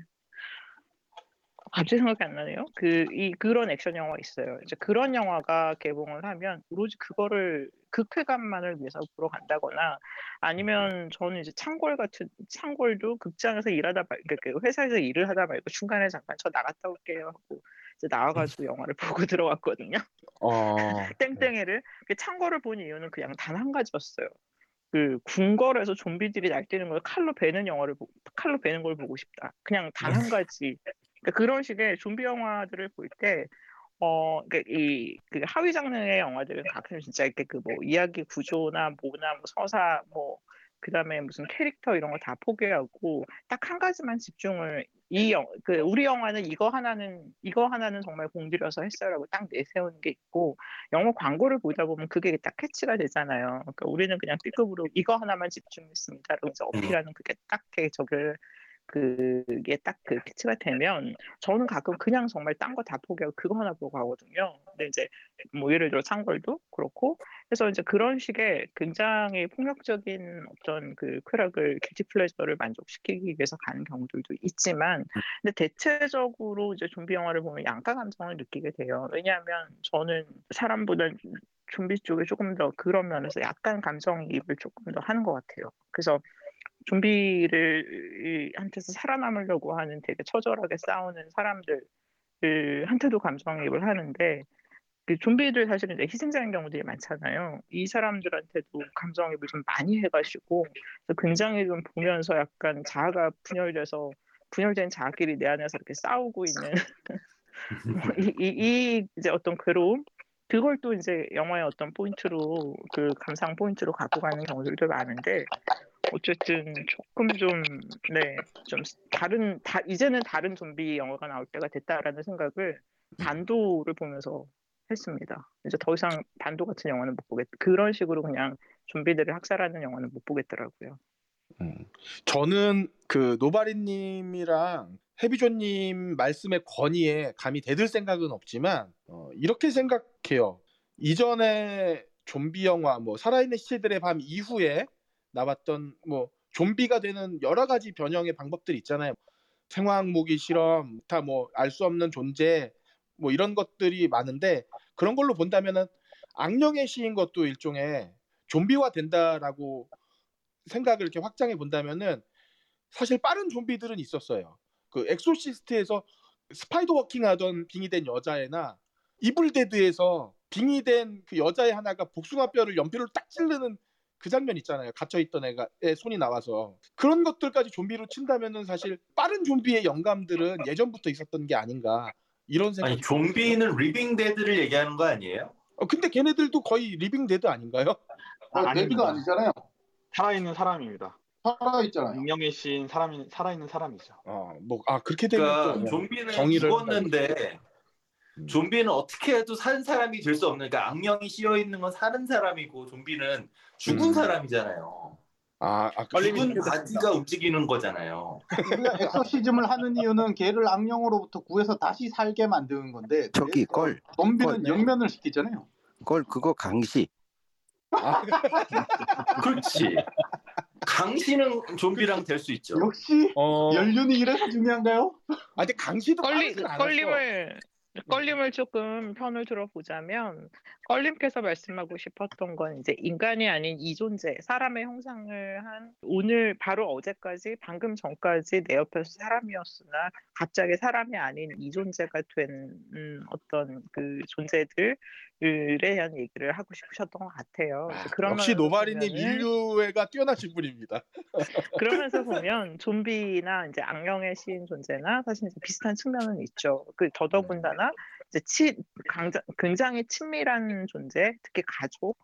갑자기 생각이 안 나네요. 그, 이, 그런 액션 영화 있어요. 이제 그런 영화가 개봉을 하면 오로지 그거를 극회감만을 위해서 보러 간다거나 아니면 저는 이제 창궐 같은, 창궐도 극장에서 일하다 말, 그, 그 회사에서 일을 하다 말고 중간에 잠깐 저 나갔다 올게요 하고 이제 나와가지고 영화를 보고 들어갔거든요. 어, 땡땡이를. 그 창궐을 본 이유는 그냥 단 한 가지였어요. 그 궁궐에서 좀비들이 날뛰는 걸 칼로 베는 영화를 칼로 베는 걸 보고 싶다. 그냥 단 한 가지. 그러니까 그런 식의 좀비 영화들을 볼 때, 어, 그러니까 이 그 하위 장르의 영화들은 가끔 진짜 이렇게 그 뭐 이야기 구조나 뭐나 뭐 서사 뭐 그 다음에 무슨 캐릭터 이런 거 다 포기하고 딱 한 가지만 집중을 이 영, 그 우리 영화는 이거 하나는 이거 하나는 정말 공들여서 했어요라고 딱 내세우는 게 있고 영어 광고를 보다 보면 그게 딱 캐치가 되잖아요. 그러니까 우리는 그냥 B급으로 이거 하나만 집중했습니다라고 이제 어필하는 그게 딱 이렇게 저게 그게 딱그 캐치가 되면 저는 가끔 그냥 정말 딴 거 다 포기하고 그거 하나 보고 가거든요. 근데 이제 뭐 예를 들어 창궐도 그렇고 그래서 이제 그런 식의 굉장히 폭력적인 어떤 그 쾌락을 길티 플레저를 만족시키기 위해서 가는 경우들도 있지만 근데 대체적으로 이제 좀비 영화를 보면 양가 감성을 느끼게 돼요. 왜냐하면 저는 사람보다 좀비 쪽에 조금 더 그런 면에서 약간 감정이입을 조금 더 하는 것 같아요. 그래서 좀비를 한테서 살아남으려고 하는 되게 처절하게 싸우는 사람들 한테도 감정이입을 하는데 그 좀비들 사실은 이제 희생자인 경우들이 많잖아요. 이 사람들한테도 감정이입을 좀 많이 해가지고 굉장히 좀 보면서 약간 자아가 분열돼서 분열된 자아끼리 내 안에서 이렇게 싸우고 있는 이, 이, 이 이제 어떤 괴로움 그걸 또 이제 영화의 어떤 포인트로 그 감상 포인트로 갖고 가는 경우들도 많은데 어쨌든 조금 좀 네 좀 다른 다 이제는 다른 좀비 영화가 나올 때가 됐다라는 생각을 반도를 보면서 했습니다. 이제 더 이상 반도 같은 영화는 못 보겠. 그런 식으로 그냥 좀비들을 학살하는 영화는 못 보겠더라고요. 음. 저는 그 노바리님이랑 해비조님 말씀의 권위에 감히 대들 생각은 없지만 어, 이렇게 생각해요. 이전에 좀비 영화 뭐 살아있는 시체들의 밤 이후에 나왔던 뭐 좀비가 되는 여러 가지 변형의 방법들 있잖아요. 생화학 무기 실험, 다 뭐 알 수 없는 존재 뭐 이런 것들이 많은데 그런 걸로 본다면은 악령에 씌인 것도 일종의 좀비화 된다라고 생각을 이렇게 확장해 본다면은 사실 빠른 좀비들은 있었어요. 그 Exorcist에서 spider walking 하던 빙의된 여자애나 Evil Dead에서 빙의된 그 여자애 하나가 복숭아 뼈를 연필로 딱 찌르는 그 장면 있잖아요. 갇혀 있던 애가 애 손이 나와서 그런 것들까지 좀비로 친다면은 사실 빠른 좀비의 영감들은 예전부터 있었던 게 아닌가 이런 생각이 아니 좀비는 living dead를 얘기하는 거 아니에요? 어, 근데 걔네들도 거의 living dead 아닌가요? 아. dead가 아니잖아요. 살아있는 사람입니다. 살아있잖아요. 악령에 씌인 사람이 살아있는 사람이죠. 어, 뭐, 아, 그렇게 되면 그러니까 또 좀비는 정의를 죽었는데 음. 좀비는 어떻게 해도 산 사람이 될 수 없는 그러니까 악령이 씌어 있는 건 사는 사람이고 좀비는 죽은 음. 사람이잖아요. 아, 아, 그- 죽은. body가 움직이는 거잖아요. 우리가 엑소시즘을 하는 이유는 걔를 악령으로부터 구해서 다시 살게 만드는 건데 저기 걸, 좀비는 네. 영면을 시키잖아요. 걸 그거 강시. 아, 그렇지. 강신은 좀비랑 될 수 있죠. 역시 어, 연륜이 이래서 중요한가요? 아, 근데 강시도 않았어. 껄림을 껄림을 조금 편을 들어보자면 껄림께서 말씀하고 싶었던 건 이제 인간이 아닌 이 존재, 사람의 형상을 한 오늘 바로 어제까지 방금 전까지 내 옆에서 사람이었으나 갑자기 사람이 아닌 이 존재가 된 음, 어떤 그 존재들에 대한 얘기를 하고 싶으셨던 것 같아요. 아, 그런 역시 면에서 노바리님 보면은 인류애가 뛰어나신 분입니다. 그러면서 보면 좀비나 이제 악령의 시인 존재나 사실 이제 비슷한 측면은 있죠. 그 더더군다나 이제 치, 강자, 굉장히 친밀한 존재, 특히 가족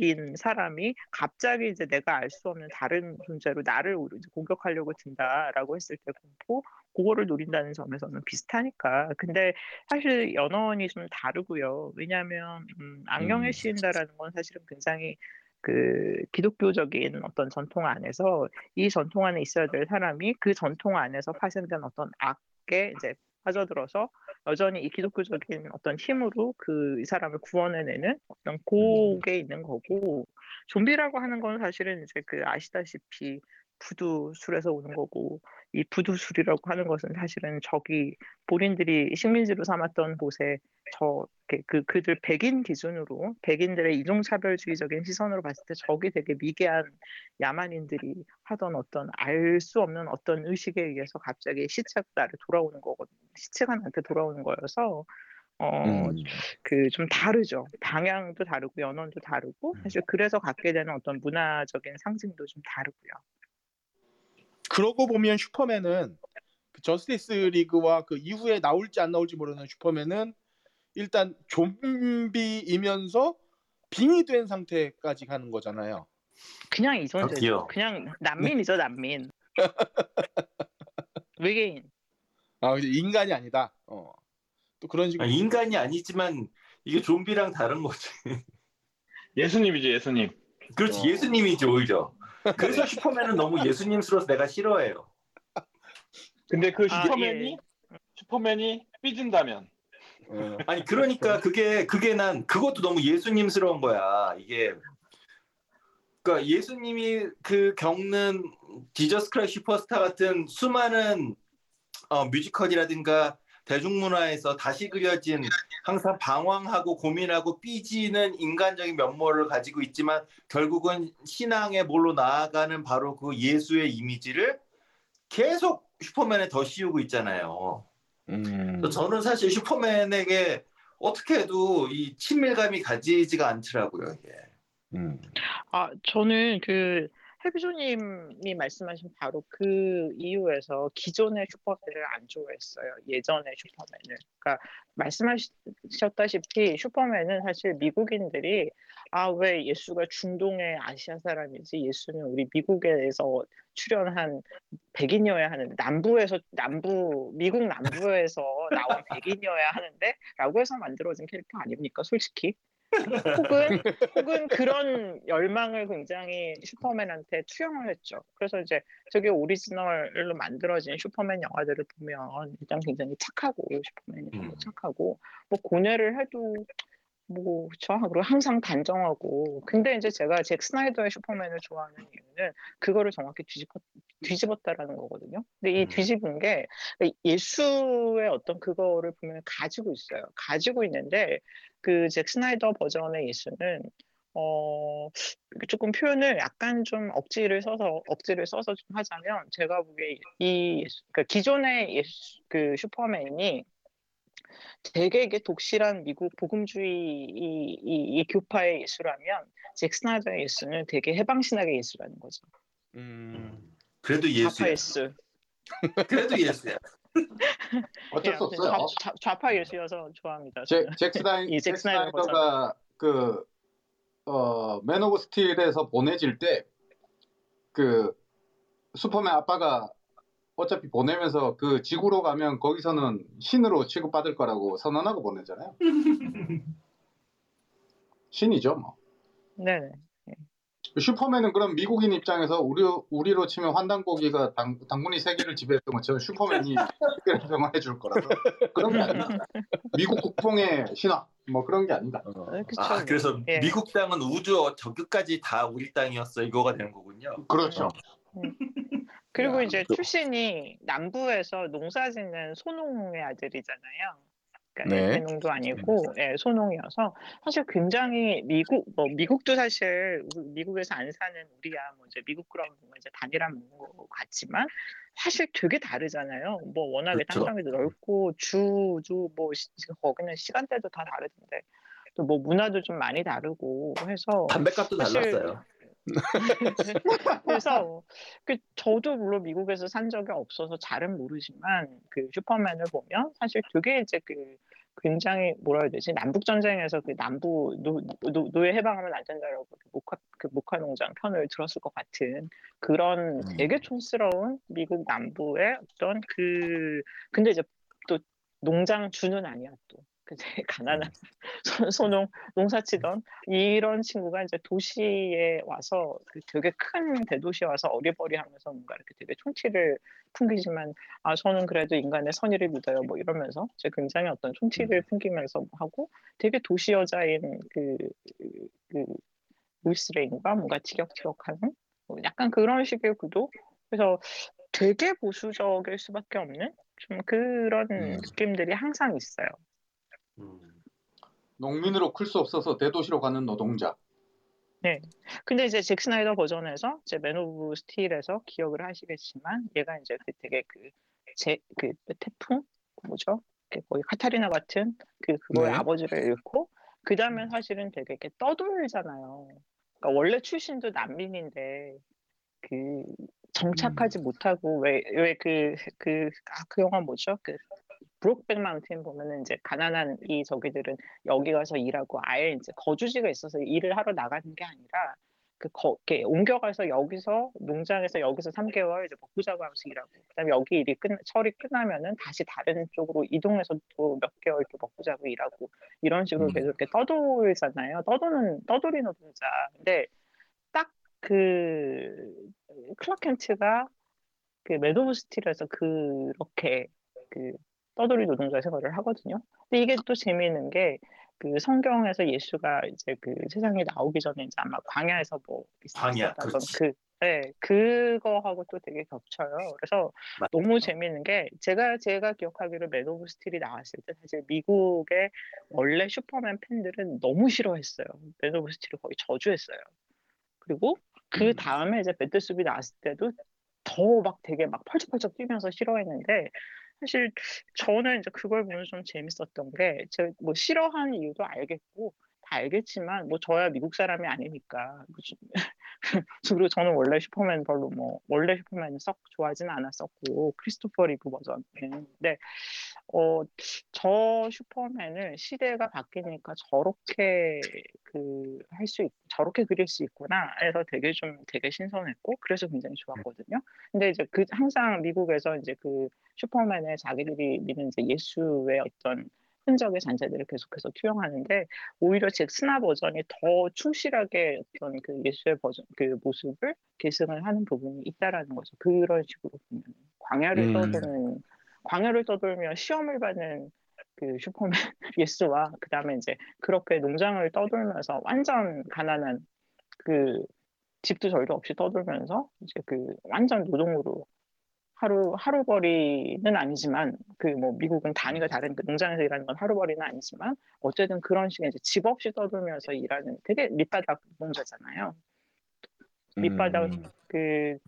인 사람이 갑자기 이제 내가 알 수 없는 다른 존재로 나를 공격하려고 든다라고 했을 때 공포, 그거를 노린다는 점에서는 비슷하니까. 근데 사실 연원이 좀 다르고요. 왜냐하면 음, 악령에 음. 시인다라는 건 사실은 굉장히 그 기독교적인 어떤 전통 안에서 이 전통 안에 있어야 될 사람이 그 전통 안에서 파생된 어떤 악에 이제 빠져들어서 여전히 이 기독교적인 어떤 힘으로 그 이 사람을 구원해내는 어떤 그게 있는 거고 좀비라고 하는 건 사실은 이제 그 아시다시피 부두 술에서 오는 거고 이 부두술이라고 하는 것은 사실은 저기 본인들이 식민지로 삼았던 곳에 저 그 그들 백인 기준으로 백인들의 이종 차별주의적인 시선으로 봤을 때 저기 되게 미개한 야만인들이 하던 어떤 알 수 없는 어떤 의식에 의해서 갑자기 시체가 나를 돌아오는 거거든요. 시체가 나한테 돌아오는 거여서 어 음. 그좀 다르죠. 방향도 다르고 연원도 다르고 사실 그래서 갖게 되는 어떤 문화적인 상징도 좀 다르고요. 그러고 보면 슈퍼맨은 그 저스티스 리그와 그 이후에 나올지 안 나올지 모르는 슈퍼맨은 일단 좀비이면서 빙의된 상태까지 가는 거잖아요. 그냥 이 존재죠. 저기요. 그냥 난민이죠, 난민. 외계인. 아, 이제 인간이 아니다. 어. 또 그런 식으로. 아니, 인간이 아니지만 이게 좀비랑 다른 거지. 예수님이죠, 예수님. 그렇지 어. 예수님이지 오히려. 그래서 슈퍼맨은 너무 예수님스러워서 내가 싫어해요. 근데 그 아, 슈퍼맨이 예. 슈퍼맨이 삐진다면 어. 아니 그러니까 그게 그게 난 그것도 너무 예수님스러운 거야. 이게 그러니까 예수님이 그 겪는 지저스 크라이 슈퍼스타 같은 수많은 어, 뮤지컬이라든가 대중문화에서 다시 그려진 항상 방황하고 고민하고 삐지는 인간적인 면모를 가지고 있지만 결국은 신앙의 몰로 나아가는 바로 그 예수의 이미지를 계속 슈퍼맨에 더 씌우고 있잖아요. 음. 저는 사실 슈퍼맨에게 어떻게 해도 이 친밀감이 가지지가 않더라고요. 이게. 음. 아, 저는 그 해비조님이 말씀하신 바로 그 이유에서 기존의 슈퍼맨을 안 좋아했어요. 예전의 슈퍼맨을. 그러니까 말씀하셨다시피 슈퍼맨은 사실 미국인들이 아, 왜 예수가 중동의 아시아 사람이지? 예수는 우리 미국에서 출연한 백인이어야 하는 남부에서 남부 미국 남부에서 나온 백인이어야 하는데 라고 해서 만들어진 캐릭터 아닙니까? 솔직히. 혹은 혹은 그런 열망을 굉장히 슈퍼맨한테 투영을 했죠. 그래서 이제 저게 오리지널로 만들어진 슈퍼맨 영화들을 보면 일단 굉장히 착하고 슈퍼맨이 음. 착하고 뭐 고뇌를 해도 뭐 그쵸 그리고 항상 단정하고 근데 이제 제가 잭 스나이더의 슈퍼맨을 좋아하는 이유는 그거를 정확히 뒤집었, 뒤집었다라는 거거든요. 근데 이 음. 뒤집은 게 예수의 어떤 그거를 보면 가지고 있어요. 가지고 있는데 그 잭 스나이더 버전의 예수는 어 조금 표현을 약간 좀 억지를 써서 억지를 써서 좀 하자면 제가 보기에 이 그러니까 기존의 예수 그 슈퍼맨이 되게 이게 독실한 미국 복음주의 이, 이, 이 교파의 예수라면 잭 스나이더의 예수는 되게 해방신학의 예수라는 거죠. 음. 그래도 예수야. 예수. 그래도 예수야. 어쩔 수 네, 없어요. 좌, 좌, 파 예수여서 좋아합니다. 잭. 잭, 스나이, 이잭잭 스나이더 스나이더가 그 어, Man of Steel에서 보내질 때 그 슈퍼맨 아빠가 어차피 보내면서 그 지구로 가면 거기서는 신으로 취급받을 거라고 선언하고 보내잖아요. 신이죠, 뭐. 네네. 슈퍼맨은 그럼 미국인 입장에서 우리, 우리로 치면 환단고기가 당, 당군이 세계를 지배했던 것처럼 슈퍼맨이 세계를 병원해 줄 거라서 그런 게 아니다. 미국 국뽕의 신화 뭐 그런 게 아니다. 어. 어, 그쵸. 아, 그래서 예. 미국 땅은 우주 저기까지 다 우리 땅이었어. 이거가 되는 거군요. 그렇죠. 그리고 야, 이제 그- 출신이 남부에서 농사 짓는 소농의 아들이잖아요. 그러니까 네. 대농도 아니고 예, 소농이어서 사실 굉장히 미국 뭐 미국도 사실 우- 미국에서 안 사는 우리야 뭐 이제 미국 그런 뭔가 이제 단일한 것 같지만 사실 되게 다르잖아요. 뭐 워낙에 그렇죠. 땅덩이 넓고 주 주 뭐 시- 지금 거기는 시간대도 다 다르던데 또 뭐 문화도 좀 많이 다르고 해서 담배값도 사실- 달랐어요. 그래서 그 저도 물론 미국에서 산 적이 없어서 잘은 모르지만 그 슈퍼맨을 보면 사실 되게 이제 그 굉장히 뭐라 해야 되지 남북 전쟁에서 그 남부 노, 노, 노예 해방하면 안 된다라고 그 목화 그 목화 농장 편을 들었을 것 같은 그런 음. 되게 촌스러운 미국 남부의 어떤 그 근데 이제 또 농장 주는 아니야 또. 그 되게 가난한 소- 소농 농사치던 이런 친구가 이제 도시에 와서 그 되게 큰 대도시에 와서 어리버리하면서 뭔가 이렇게 되게 총치를 풍기지만 아 저는 그래도 인간의 선의를 믿어요 뭐 이러면서 이제 굉장히 어떤 총치를 풍기면서 뭐 하고 되게 도시 여자인 그, 그 루이스 레인과 뭔가 티격태격하는 뭐 약간 그런 식의 구도 그래서 되게 보수적일 수밖에 없는 좀 그런 음. 느낌들이 항상 있어요. 음. 농민으로 클 수 없어서 대도시로 가는 노동자. 근데 이제 잭 스나이더 버전에서 이제 Man of Steel에서 기억을 하시겠지만 얘가 이제 그 되게 그제그 태풍 뭐죠? 그 거의 카타리나 같은 그 그거의 네. 아버지를 잃고 그 다음에 사실은 되게 이렇게 떠돌잖아요. 그러니까 원래 출신도 난민인데 그 정착하지 못하고 왜 왜 그 그 아그 영화 뭐죠? 그 브록백 마운틴 보면은 이제 가난한 이 저기들은 여기 가서 일하고 아예 이제 거주지가 있어서 일을 하러 나가는 게 아니라 그 거, 이렇게 옮겨가서 여기서 농장에서 여기서 3개월 이제 먹고 자고 하면서 일하고 그다음에 여기 일이 끝 철이 끝나면은 다시 다른 쪽으로 이동해서 또 몇 개월 또 먹고 자고 일하고 이런 식으로 음. 계속 이렇게 떠돌잖아요. 떠도는 떠돌이 노동자. 근데 딱 그 클락 켄트가 그 Man of Steel에서 그렇게 그 떠돌이 노동자 생활을 하거든요. 근데 이게 또 재미있는 게 그 성경에서 예수가 이제 그 세상에 나오기 전에 이제 아마 광야에서 뭐 광야. 그 네, 그거하고 또 되게 겹쳐요. 그래서 맞- 너무 재밌는 게 제가 제가 기억하기로 Man of Steel이 나왔을 때 사실 미국의 원래 슈퍼맨 팬들은 너무 싫어했어요. Man of Steel을 거의 저주했어요. 그리고 그 다음에 이제 배대슈가 나왔을 때도 더 막 되게 막 펄쩍펄쩍 뛰면서 싫어했는데 사실 저는 이제 그걸 보면서 좀 재밌었던 게 제가 뭐 싫어하는 이유도 알겠고 다 알겠지만 뭐 저야 미국 사람이 아니니까 그리고 저는 원래 슈퍼맨 별로 뭐 원래 슈퍼맨 썩 좋아하지는 않았었고 크리스토퍼 리브 버전은 근데 어 저 슈퍼맨을 시대가 바뀌니까 저렇게 그 할수 있, 저렇게 그릴 수 있구나 해서 되게 좀 되게 신선했고 그래서 굉장히 좋았거든요. 근데 이제 그 항상 미국에서 이제 그 슈퍼맨의 자기들이 믿는 이제 예수의 어떤 흔적의 잔재들을 계속해서 투영하는데 오히려 잭스나 버전이 더 충실하게 어떤 그 예수의 버전 그 모습을 계승을 하는 부분이 있다라는 거죠. 그런 식으로 보면 광야를 음. 떠도는 광야를 떠돌며 시험을 받는 그 슈퍼맨 예수와 그 다음에 이제 그렇게 농장을 떠돌면서 완전 가난한 그 집도 절도 없이 떠돌면서 이제 그 완전 노동으로 하루 하루벌이는 아니지만 그 뭐 미국은 단위가 다르니까 농장에서 일하는 건 하루벌이는 아니지만 어쨌든 그런 식의 이제 집 없이 떠돌면서 일하는 되게 밑바닥 노동자잖아요. 밑바닥 음. 그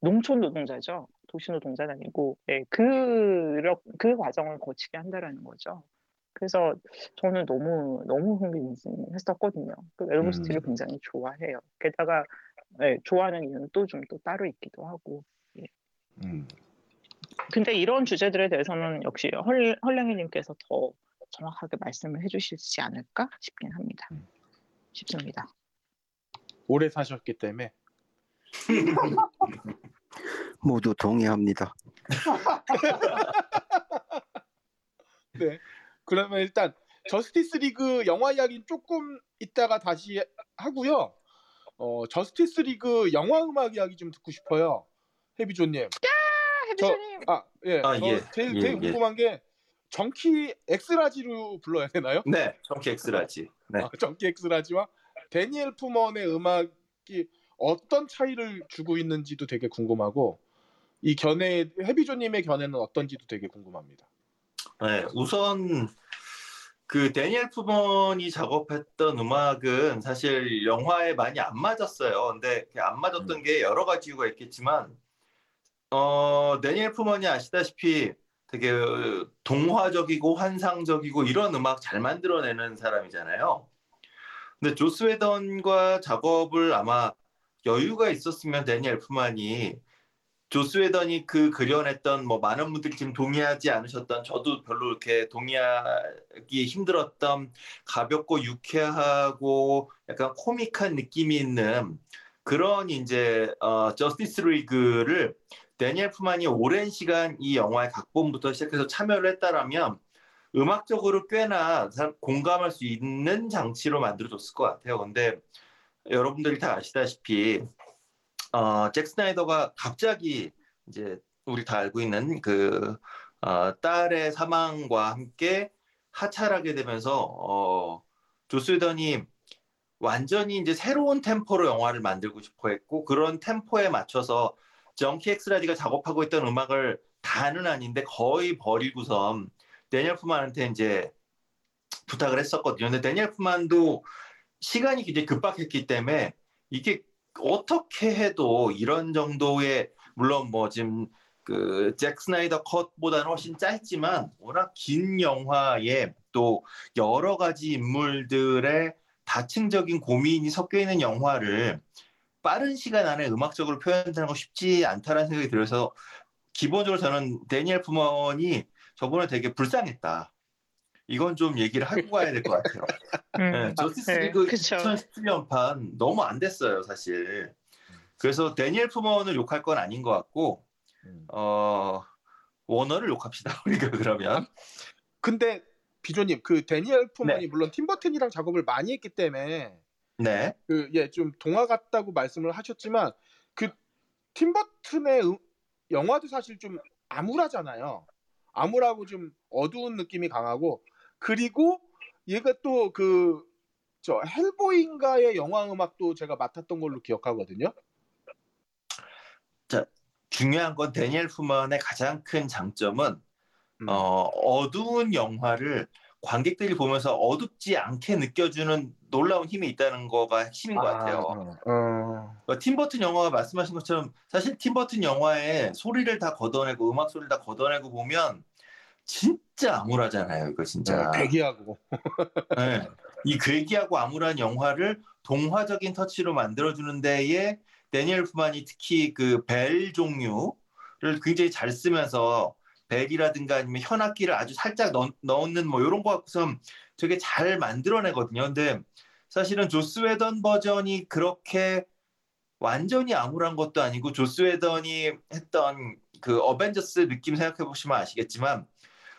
농촌 노동자죠. 도시 노동자는 아니고 네, 그, 그 과정을 거치게 한다라는 거죠. 그래서 저는 너무 너무 흥미진했었거든요. 그 웰버스티를 음. 굉장히 좋아해요. 게다가 네, 좋아하는 이유는 또 좀 또 따로 있기도 하고. 음. 근데 이런 주제들에 대해서는 역시 헐, 헐랭이님께서 더 정확하게 말씀을 해주시지 않을까 싶긴 합니다. 음. 싶습니다. 오래 사셨기 때문에 모두 동의합니다. 네. 그러면 일단 Justice League 영화 이야기는 조금 이따가 다시 하고요. 어, Justice League 영화 음악 이야기 좀 듣고 싶어요. 해비조님. 해비조님 아, 예. 아, 저 예. 제일, 예, 제일 예. 궁금한 게 Junkie XL로 불러야 되나요? 네, 정키 엑스라지. 네. 아, 정키 엑스라지와 대니 엘프먼의 음악이 어떤 차이를 주고 있는지도 되게 궁금하고 이 견해 해비조님의 견해는 어떤지도 되게 궁금합니다. 네, 우선 그 대니 엘프먼이 작업했던 음악은 사실 영화에 많이 안 맞았어요. 근데 그 안 맞았던 게 여러 가지 이유가 있겠지만 어, 대니 엘프먼이 아시다시피 되게 동화적이고 환상적이고 이런 음악 잘 만들어내는 사람이잖아요. 근데 조스 웨던과 작업을 아마 여유가 있었으면 데니엘 푸만이 조스 웨던이 그 그려냈던 뭐 많은 분들이 지금 동의하지 않으셨던 저도 별로 이렇게 동의하기 힘들었던 가볍고 유쾌하고 약간 코믹한 느낌이 있는 그런 이제 어, 저스티스 리그를 데니엘 푸만이 오랜 시간 이 영화의 각본부터 시작해서 참여를 했다라면 음악적으로 꽤나 사- 공감할 수 있는 장치로 만들어줬을 것 같아요. 근데 여러분들이 다 아시다시피 어, 잭 스나이더가 갑자기 이제 우리 다 알고 있는 그 어, 딸의 사망과 함께 하차하게 되면서 어, 조스 웨던이 완전히 이제 새로운 템포로 영화를 만들고 싶어 했고 그런 템포에 맞춰서 정키 엑스라디가 작업하고 있던 음악을 다는 아닌데 거의 버리고선 데니엘 푸만한테 이제 부탁을 했었거든요. 근데 데니엘 푸만도 시간이 굉장히 급박했기 때문에 이게 어떻게 해도 이런 정도의 물론 뭐 지금 그 잭 스나이더 컷보다는 훨씬 짧지만 워낙 긴 영화에 또 여러 가지 인물들의 다층적인 고민이 섞여 있는 영화를 빠른 시간 안에 음악적으로 표현하는 거 쉽지 않다라는 생각이 들어서 기본적으로 저는 데니엘 푸먼이 저번에 되게 불쌍했다. 이건 좀 얘기를 하고 가야 될 것 같아요. 음, 네, 저스티스 네, 리그 그쵸. 2017년판 너무 안 됐어요, 사실. 그래서 데니엘 푸먼을 욕할 건 아닌 것 같고, 음. 어, 워너를 욕합시다, 우리가 그러면. 근데 비조님 그 데니엘 푸먼이 네. 물론 팀버튼이랑 작업을 많이 했기 때문에 네. 그 예 좀 동화 같다고 말씀을 하셨지만 그 팀버튼의 음- 영화도 사실 좀 암울하잖아요. 암울하고 좀 어두운 느낌이 강하고 그리고 얘가 또 그 저 헬보인가의 영화 음악도 제가 맡았던 걸로 기억하거든요. 중요한 건 데니엘 후만의 가장 큰 장점은 음. 어, 어두운 영화를 관객들이 보면서 어둡지 않게 느껴주는 놀라운 힘이 있다는 거가 핵심인 것 같아요. 어. 어, 팀버튼 영화가 말씀하신 것처럼 사실 팀버튼 영화에 소리를 다 걷어내고 음악 소리를 다 걷어내고 보면 진짜 암울하잖아요. 이거 진짜. 배기하고. 네. 이 괴기하고 암울한 영화를 동화적인 터치로 만들어주는 데에 데니엘 후만이 특히 그 벨 종류를 굉장히 잘 쓰면서 벨이라든가 아니면 현악기를 아주 살짝 넣, 넣는 뭐 이런 거 갖고서 되게 잘 만들어내거든요. 근데 사실은 조스 웨던 버전이 그렇게 완전히 암울한 것도 아니고 조스 웨던이 했던 그 어벤져스 느낌 생각해 보시면 아시겠지만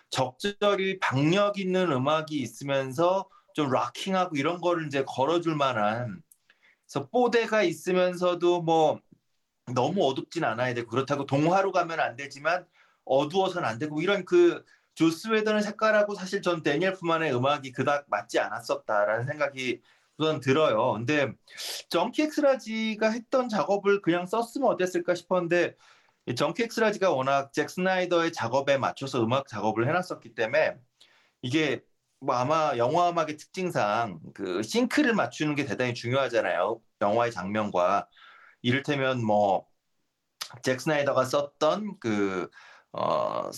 적절히 박력 있는 음악이 있으면서 좀 락킹하고 이런 거를 이제 걸어줄 만한 그래서 뽀대가 있으면서도 뭐 너무 어둡진 않아야 되고 그렇다고 동화로 가면 안 되지만 어두워서는 안 되고 이런 그 조스 웨던의 색깔하고 사실 전 대니 엘프먼의 음악이 그닥 맞지 않았었다라는 생각이 우선 들어요. 근데 정키 엑스라지가 했던 작업을 그냥 썼으면 어땠을까 싶었는데 정키 엑스라지가 워낙 잭 스나이더의 작업에 맞춰서 음악 작업을 해놨었기 때문에 이게 뭐 아마 영화 음악의 특징상 그 싱크를 맞추는 게 대단히 중요하잖아요. 영화의 장면과 이를테면 뭐 잭 스나이더가 썼던 그 어,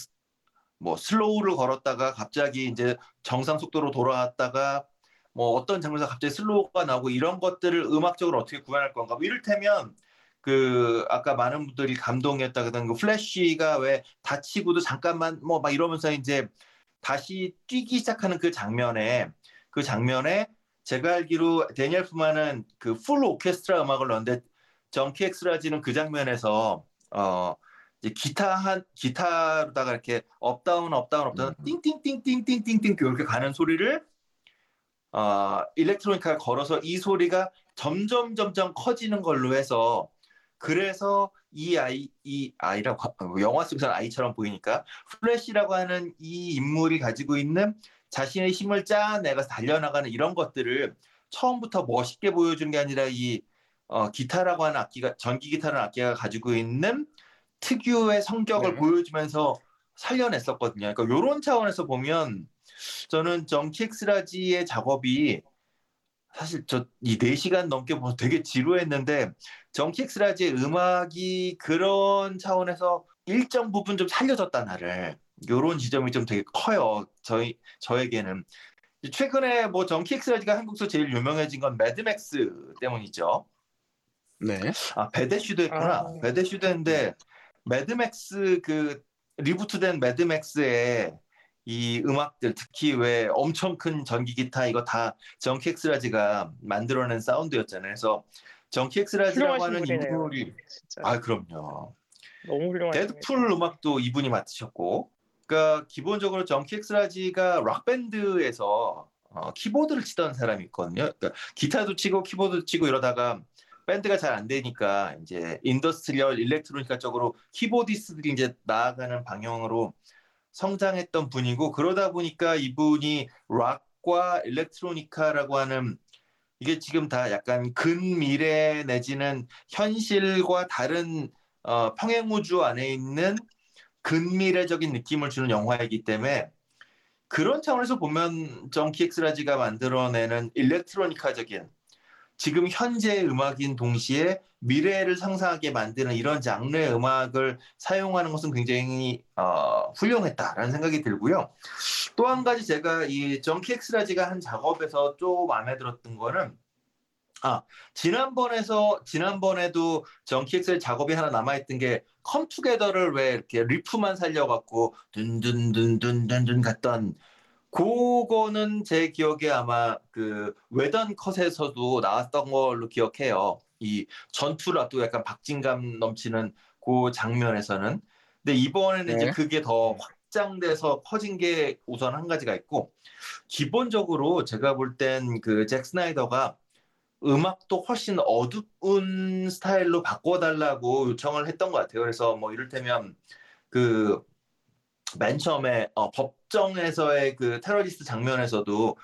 뭐 슬로우를 걸었다가 갑자기 이제 정상 속도로 돌아왔다가 뭐 어떤 장면에서 갑자기 슬로우가 나오고 이런 것들을 음악적으로 어떻게 구현할 건가? 뭐 이를테면 그 아까 많은 분들이 감동이었다 그랬던 그 플래시가 왜 다치고도 잠깐만 뭐 막 이러면서 이제 다시 뛰기 시작하는 그 장면에 그 장면에 제가 알기로 대니 엘프먼은 그 full 오케스트라 음악을 넣었는데 정키 엑스라지는 그 장면에서 어 이제 기타 한 기타로다가 이렇게 up down up down up down 띵띵띵띵띵띵띵 이렇게 가는 소리를 어 일렉트로니카를 걸어서 이 소리가 점점 점점 커지는 걸로 해서 그래서 이 아이 이 아이라고 영화 속에서는 아이처럼 보이니까 플래시라고 하는 이 인물이 가지고 있는 자신의 힘을 짜내가 달려나가는 이런 것들을 처음부터 멋있게 보여주는 게 아니라 이 어, 기타라고 하는 악기가 전기 기타라는 악기가 가지고 있는 특유의 성격을 네. 보여주면서 살려냈었거든요. 그러니까 이런 차원에서 보면 저는 정키 엑스라지의 작업이 사실 저 이 4시간 넘게 보면서 되게 지루했는데 정키 엑스라지의 음악이 그런 차원에서 일정 부분 좀 살려줬다 나를 요런 지점이 좀 되게 커요. 저희 저에게는 최근에 뭐 정키 엑스라지가 한국에서 제일 유명해진 건 매드맥스 때문이죠. 네. 아 매드맥스도 했구나. 아. 매드맥스인데 매드맥스 그 reboot된 매드맥스의 이 음악들 특히 왜 엄청 큰 전기 기타 이거 다 정키 엑스라지가 만들어낸 사운드였잖아요. 그래서 정키 엑스라지라고 하는. 인물이 진짜 아 그럼요. 너무 데드풀 음악도 이분이 맡으셨고, 그러니까 기본적으로 정키 엑스라지가 락 밴드에서 어, 키보드를 치던 사람이었거든요. 그러니까 기타도 치고 키보드도 치고 이러다가 밴드가 잘 안 되니까 이제 industrial electronica 쪽으로 키보디스트들이 이제 나아가는 방향으로 성장했던 분이고 그러다 보니까 이분이 락과 electronica라고 하는 이게 지금 다 약간 근미래 내지는 현실과 다른 어, 평행우주 안에 있는 근미래적인 느낌을 주는 영화이기 때문에 그런 차원에서 보면 정키 엑스라지가 만들어내는 electronica적인 지금 현재의 음악인 동시에 미래를 상상하게 만드는 이런 장르의 음악을 사용하는 것은 굉장히 어, 훌륭했다라는 생각이 들고요. 또 한 가지 제가 이 정키 엑스라지가 한 작업에서 좀 마음에 들었던 거는 아 지난번에서 지난번에도 정키엑스의 작업이 하나 남아있던 게 컴투게더를 왜 이렇게 리프만 살려갖고 둔둔둔둔둔둔 갔던 그거는 제 기억에 아마 그 웨던 컷에서도 나왔던 걸로 기억해요. 이 전투라 또 약간 박진감 넘치는 그 장면에서는. 근데 이번에는 이제 네. 그게 더 확장돼서 커진 게 우선 한 가지가 있고 기본적으로 제가 볼 땐 그 잭 스나이더가 음악도 훨씬 어두운 스타일로 바꿔달라고 요청을 했던 것 같아요. 그래서 뭐 이를테면 그 맨 처음에 어, 법 정에서의 그 테러리스트 장면에서도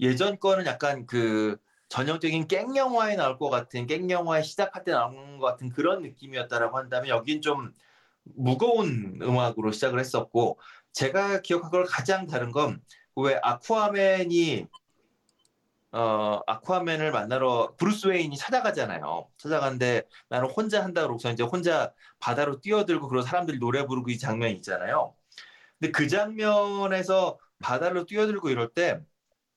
예전 거는 약간 그 전형적인 깽 영화에 나올 것 같은 깽 영화에 시작할 때 나오는 것 같은 그런 느낌이었다라고 한다면 여긴 좀 무거운 음악으로 시작을 했었고 제가 걸 가장 다른 건 왜 아쿠아맨이 어 아쿠아맨을 만나러 브루스 웨인이 찾아가잖아요. 찾아가는데 나는 혼자 한다고 그서 이제 혼자 바다로 뛰어들고 그런 사람들이 노래 부르고 이 장면이 있잖아요. 근데 그 장면에서 바다로 뛰어들고 이럴 때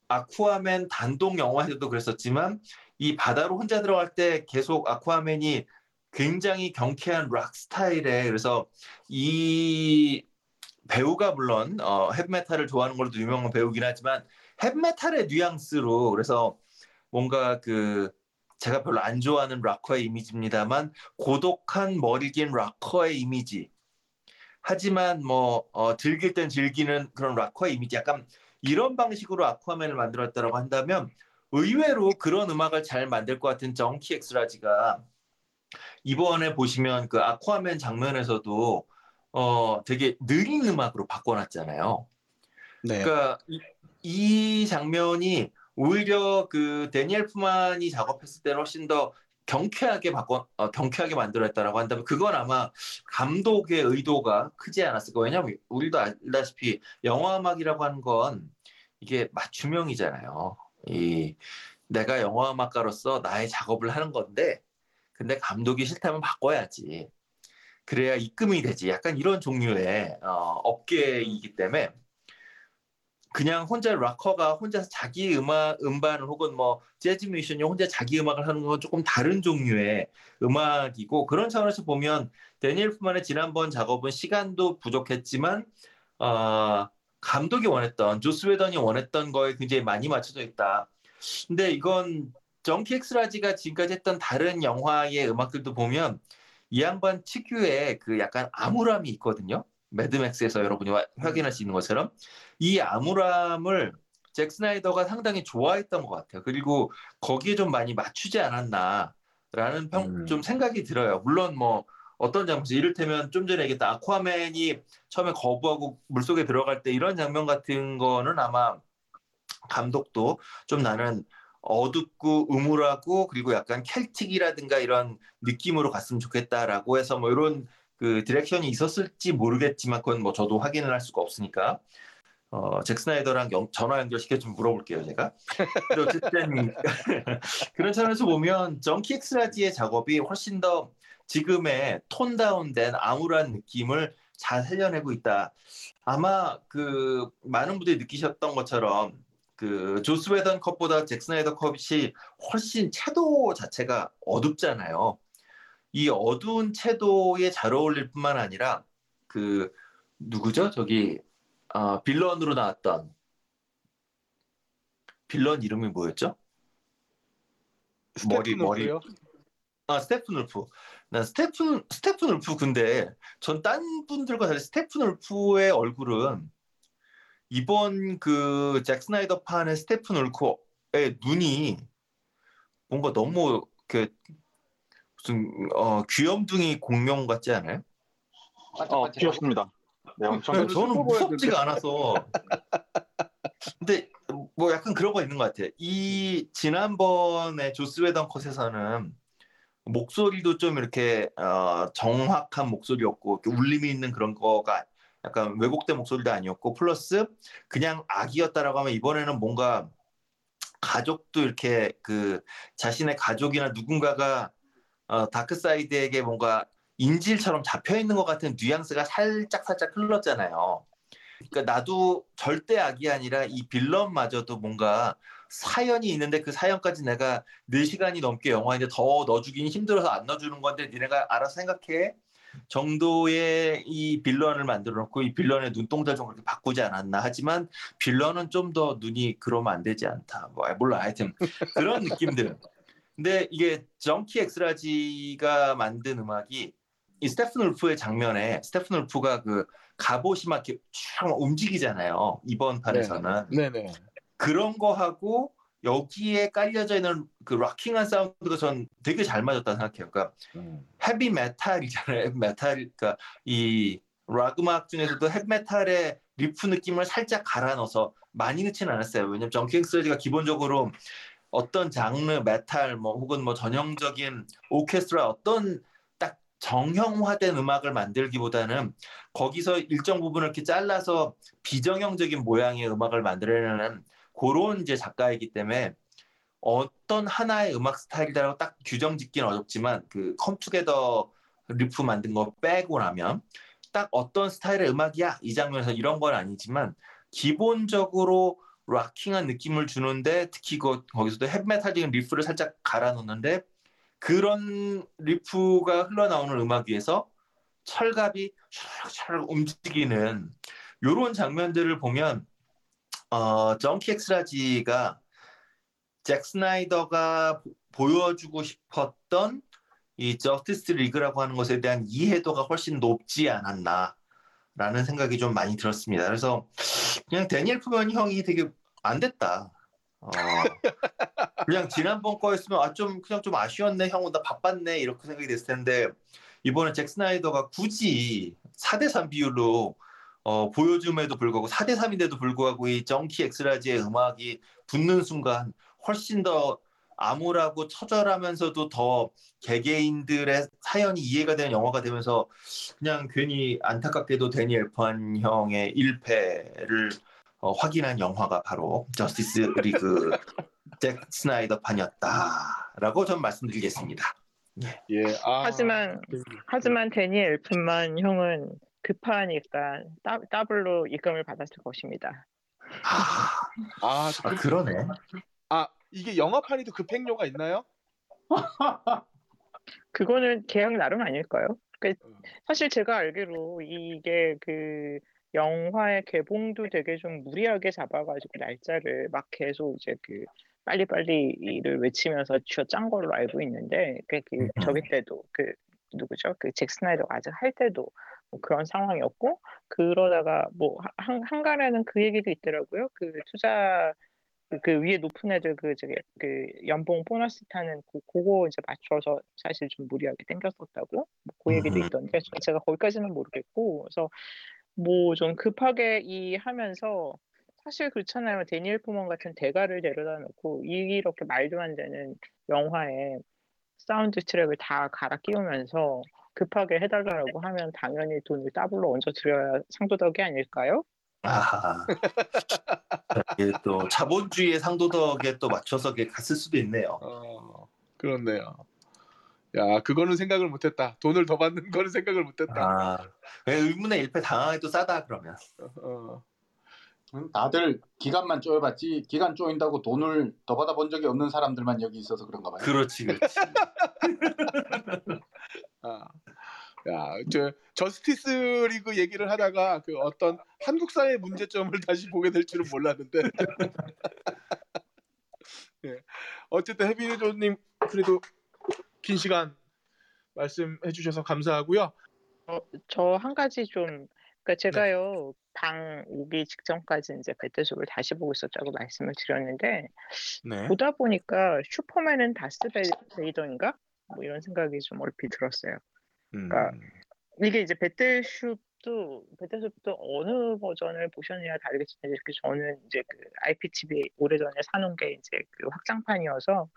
아쿠아맨 단독 영화에서도 그랬었지만 이 바다로 혼자 들어갈 때 계속 아쿠아맨이 굉장히 경쾌한 락 스타일에 그래서 이 배우가 물론 어, 헤비메탈을 좋아하는 걸로 유명한 배우긴 하지만 헤비메탈의 뉘앙스로 그래서 뭔가 그 제가 별로 안 좋아하는 락커의 이미지입니다만 고독한 머리 긴 락커의 이미지 하지만 뭐 어, 즐길 땐 즐기는 그런 락커의 이미지 약간 이런 방식으로 아쿠아맨을 만들었다고 한다면 의외로 그런 음악을 잘 만들 것 같은 정키 엑스라지가 이번에 보시면 그 아쿠아맨 장면에서도 어 되게 느린 음악으로 바꿔놨잖아요. 네. 그러니까 이, 이 장면이 오히려 그 데니엘 푸만이 작업했을 때는 훨씬 더 경쾌하게 바꿔 어, 경쾌하게 만들었다라고 한다면 그건 아마 감독의 의도가 크지 않았을까 왜냐하면 우리도 알다시피 영화 음악이라고 하는 건 이게 맞춤형이잖아요. 이 내가 영화 음악가로서 나의 작업을 하는 건데 근데 감독이 싫다면 바꿔야지. 그래야 입금이 되지. 약간 이런 종류의 어, 업계이기 때문에 그냥 혼자 락커가 혼자서 자기 음악 음반을 혹은 뭐 재즈 뮤지션이 혼자 자기 음악을 하는 건 조금 다른 종류의 음악이고 그런 차원에서 보면 데니엘 푸만의 지난번 작업은 시간도 부족했지만 어, 감독이 원했던 조스 웨던이 원했던 거에 굉장히 많이 맞춰져 있다. 근데 이건 정키 엑스라지가 지금까지 했던 다른 영화의 음악들도 보면 이 양반 특유의 그 약간 암울함이 있거든요. 매드맥스에서 여러분이 확인할 수 있는 것처럼 이 암울함을 잭 스나이더가 상당히 좋아했던 것 같아요. 그리고 거기에 좀 많이 맞추지 않았나라는 평, 음. 좀 생각이 들어요. 물론 뭐 어떤 장면, 이를테면 좀 전에 얘기했던 아쿠아맨이 처음에 거부하고 물속에 들어갈 때 이런 장면 같은 거는 아마 감독도 좀 나는 어둡고 음울하고 그리고 약간 Celtic이라든가 이런 느낌으로 갔으면 좋겠다라고 해서 뭐 이런 그 direction이 있었을지 모르겠지만 그건 뭐 저도 확인을 할 수가 없으니까 어, 잭 스나이더랑 영, 전화 연결시켜 좀 물어볼게요 제가. 어쨌든 그런 차원에서 보면 정키 엑스라지의 작업이 훨씬 더 지금의 톤 다운된 암울한 느낌을 잘 살려내고 있다. 아마 그 많은 분들이 느끼셨던 것처럼 그 조스 웨던 컵보다 잭 스나이더 컵이 훨씬 채도 자체가 어둡잖아요. 이 어두운 채도에 잘 어울릴 뿐만 아니라 그 누구죠? 저기 어, 빌런으로 나왔던 빌런 이름이 뭐였죠? 머리 머리? 아 스테픈 울프. 난 스테픈 스테픈 울프 근데 전 딴 분들과 달리 스테픈 울프의 얼굴은 이번 그 잭 스나이더 판의 스테픈 울프의 눈이 뭔가 너무 그 무슨 어 귀염둥이 공룡 같지 않아요? 어. 귀엽습니다. 네, 엄청 네, 저는 무섭지가 않아서. 근데 뭐 약간 그런 거 있는 것 같아요. 이 지난번에 조스 웨던 컷에서는 목소리도 좀 이렇게 어, 정확한 목소리였고 이렇게 울림이 있는 그런 거가 약간 왜곡된 목소리도 아니었고 플러스 그냥 악이었다라고 하면 이번에는 뭔가 가족도 이렇게 그 자신의 가족이나 누군가가 어, 다크사이드에게 뭔가 인질처럼 잡혀 있는 것 같은 뉘앙스가 살짝 살짝 흘렀잖아요. 그러니까 나도 절대 악이 아니라 이 빌런마저도 뭔가 사연이 있는데 그 사연까지 내가 4시간이 넘게 영화인데 더 넣어주긴 힘들어서 안 넣어주는 건데 니네가 알아서 생각해. 정도의 이 빌런을 만들어 놓고 이 빌런의 눈동자 좀 그렇게 바꾸지 않았나. 하지만 빌런은 좀 더 눈이 그러면 안 되지 않나. 뭐 몰라. 하여튼 그런 느낌들 근데 이게 정키 엑스라지가 만든 음악이 이 스테픈 울프의 장면에 스테픈 울프가 그 갑옷이 막 이렇게 쫙 움직이잖아요 이번 판에서는 네네. 그런 거 하고 여기에 깔려져 있는 그 rocking한 사운드가 전 되게 잘 맞았다 생각해요. 그러니까 음. 헤비 메탈이잖아요. 메탈, 그러니까 이 락 음악 중에서도 헤비 메탈의 리프 느낌을 살짝 갈아 넣어서 많이 넣지는 않았어요. 왜냐면 정키 엑스가 기본적으로 어떤 장르 메탈 뭐 혹은 뭐 전형적인 오케스트라 어떤 딱 정형화된 음악을 만들기보다는 거기서 일정 부분을 이렇게 잘라서 비정형적인 모양의 음악을 만들어내는 그런 이제 작가이기 때문에 어떤 하나의 음악 스타일이라고 딱 규정 짓기는 어렵지만 그 Come Together riff 만든 거 빼고 나면 딱 어떤 스타일의 음악이야? 이 장면에서 이런 건 아니지만 기본적으로 rocking한 느낌을 주는데 특히 그, 거기서도 헤비메탈적인 riff를 살짝 갈아 넣는데 그런 riff가 흘러나오는 음악 위에서 철갑이 촤락촤락 움직이는 이런 장면들을 보면 어, 정키 엑스라지가 잭 스나이더가 보여주고 싶었던 이 저스티스 리그라고 하는 것에 대한 이해도가 훨씬 높지 않았나 라는 생각이 좀 많이 들었습니다. 그래서 그냥 대니 엘프먼 형이 되게 안 됐다. 어, 그냥 지난번 거였으면 아 좀 그냥 좀 아쉬웠네 형 나 바빴네 이렇게 생각이 됐을 텐데 이번에 잭 스나이더가 굳이 4대3 비율로 어, 보여줌에도 불구하고 4대3인데도 불구하고 이 정키 엑스라지의 음악이 붙는 순간 훨씬 더 암울하고 처절하면서도 더 개개인들의 사연이 이해가 되는 영화가 되면서 그냥 괜히 안타깝게도 대니 엘프먼 형의 1패를 어, 확인한 영화가 바로 저스티스 리그 잭 스나이더 판이었다라고 전 말씀드리겠습니다. 예. 아, 하지만 하지만 대니 엘프먼 형은 급하니까 더, 더블로 입금을 받았을 것입니다. 아, 아, 아 그러네. 아 이게 영화판에도 급행료가 있나요? 그거는 계약 나름 아닐까요? 그 음. 사실 제가 알기로 이게 그 영화의 개봉도 되게 좀 무리하게 잡아가지고 날짜를 막 계속 이제 그 빨리빨리를 외치면서 쥐어짠 걸로 알고 있는데 그, 그 저기 때도 그 누구죠? 그 잭 스나이더가 아직 할 때도 뭐 그런 상황이었고 그러다가 뭐 한, 한간에는 그 얘기도 있더라고요. 그 투자 그, 그 위에 높은 애들 그 저기 그 연봉 보너스 타는 그, 그거 이제 맞춰서 사실 좀 무리하게 땡겼었다고 뭐그 얘기도 음. 있던데 제가 거기까지는 모르겠고 그래서 뭐좀 급하게 이 하면서 사실 그렇잖아요 대니 엘프먼 같은 대가를 데려다 놓고 이렇게 말도 안 되는 영화에 사운드 트랙을 다 갈아 끼우면서 급하게 해달라고 하면 당연히 돈을 더블로 얹어 드려야 상도덕이 아닐까요? 아, 이게 또 자본주의의 상도덕에 또 맞춰서 갔을 수도 있네요. 어, 그렇네요. 야, 그거는 생각을 못했다. 돈을 더 받는 거는 생각을 못했다. 아, 왜 의문의 일패 당하기도 싸다 그러면. 어, 음, 다들 기간만 쪼여봤지 기간 쪼인다고 돈을 더 받아본 적이 없는 사람들만 여기 있어서 그런가 봐요. 그렇지, 그렇지. 아, 야, 저 저스티스 리그 얘기를 하다가 그 어떤 한국 사회 문제점을 다시 보게 될 줄은 몰랐는데. 예. 어쨌든 해비조님 그래도 긴 시간 말씀해 주셔서 감사하고요. 저한 가지 좀 그러니까 제가요 방 오기 직전까지 이제 배트숲을 다시 보고 있었다고 말씀을 드렸는데 네. 보다 보니까 슈퍼맨은 다스 베이더인가 뭐 이런 생각이 좀 얼핏 들었어요. 음, 그러니까 이게 이제 배틀숲도 배틀숲도 어느 버전을 보셨느냐 다르겠지만 이렇게 저는 이제 그 IPTV 오래전에 사놓은 게 이제 그 확장판이어서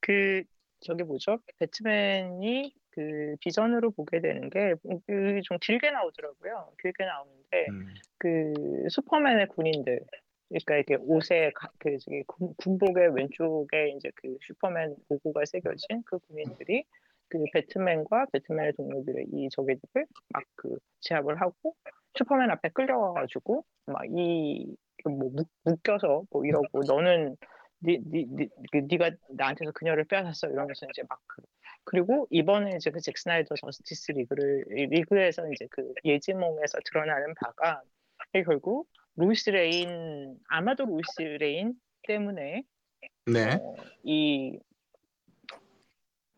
그 저기 뭐죠? 배트맨이 그 비전으로 보게 되는 게좀 길게 나오더라고요. 길게 나오는데 음, 그 슈퍼맨의 군인들 그러니까 이렇게 옷에 가- 그 저기 군- 군복의 왼쪽에 이제 그 슈퍼맨 로고가 새겨진 그 군인들이 그 배트맨과 배트맨의 동료들의 이 저기들을 막 그 제압을 하고 슈퍼맨 앞에 끌려와가지고 막이뭐 묶여서 뭐 이러고 너는 니, 니, 니, 그 나한테서 그녀를 빼앗았어 이러면서 이제 막 그, 그리고 이번에 이제 그 잭 스나이더 저스티스 리그를 이 리그에서 이제 그 예지몽에서 드러나는 바가 결국 루이스 레인 아마도 루이스 레인 때문에 네. 어, 이,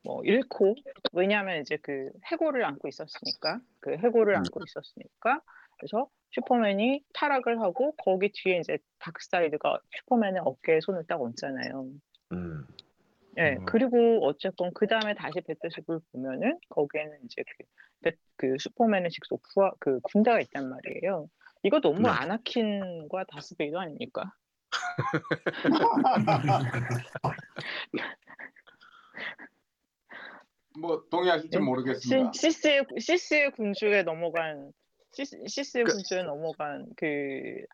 뭐, 잃고, 왜냐하면 이제 그 해골을 안고 있었으니까, 그 해골을 음. 안고 있었으니까, 그래서 슈퍼맨이 타락을 하고, 거기 뒤에 이제 다크사이드가 슈퍼맨의 어깨에 손을 딱 얹잖아요. 음, 예, 음. 그리고 어쨌건 그 다음에 다시 배트십을 보면은, 거기에는 이제 그, 배- 그 슈퍼맨의 직속 부하, 그 군대가 있단 말이에요. 이거 너무 네. 아나킨과 다스베이더 아닙니까? 뭐 동의하실지 네. 모르겠습니다. 시, 시스의 시스의 군주에 넘어간 시스, 시스의 그- 군주에 넘어간 그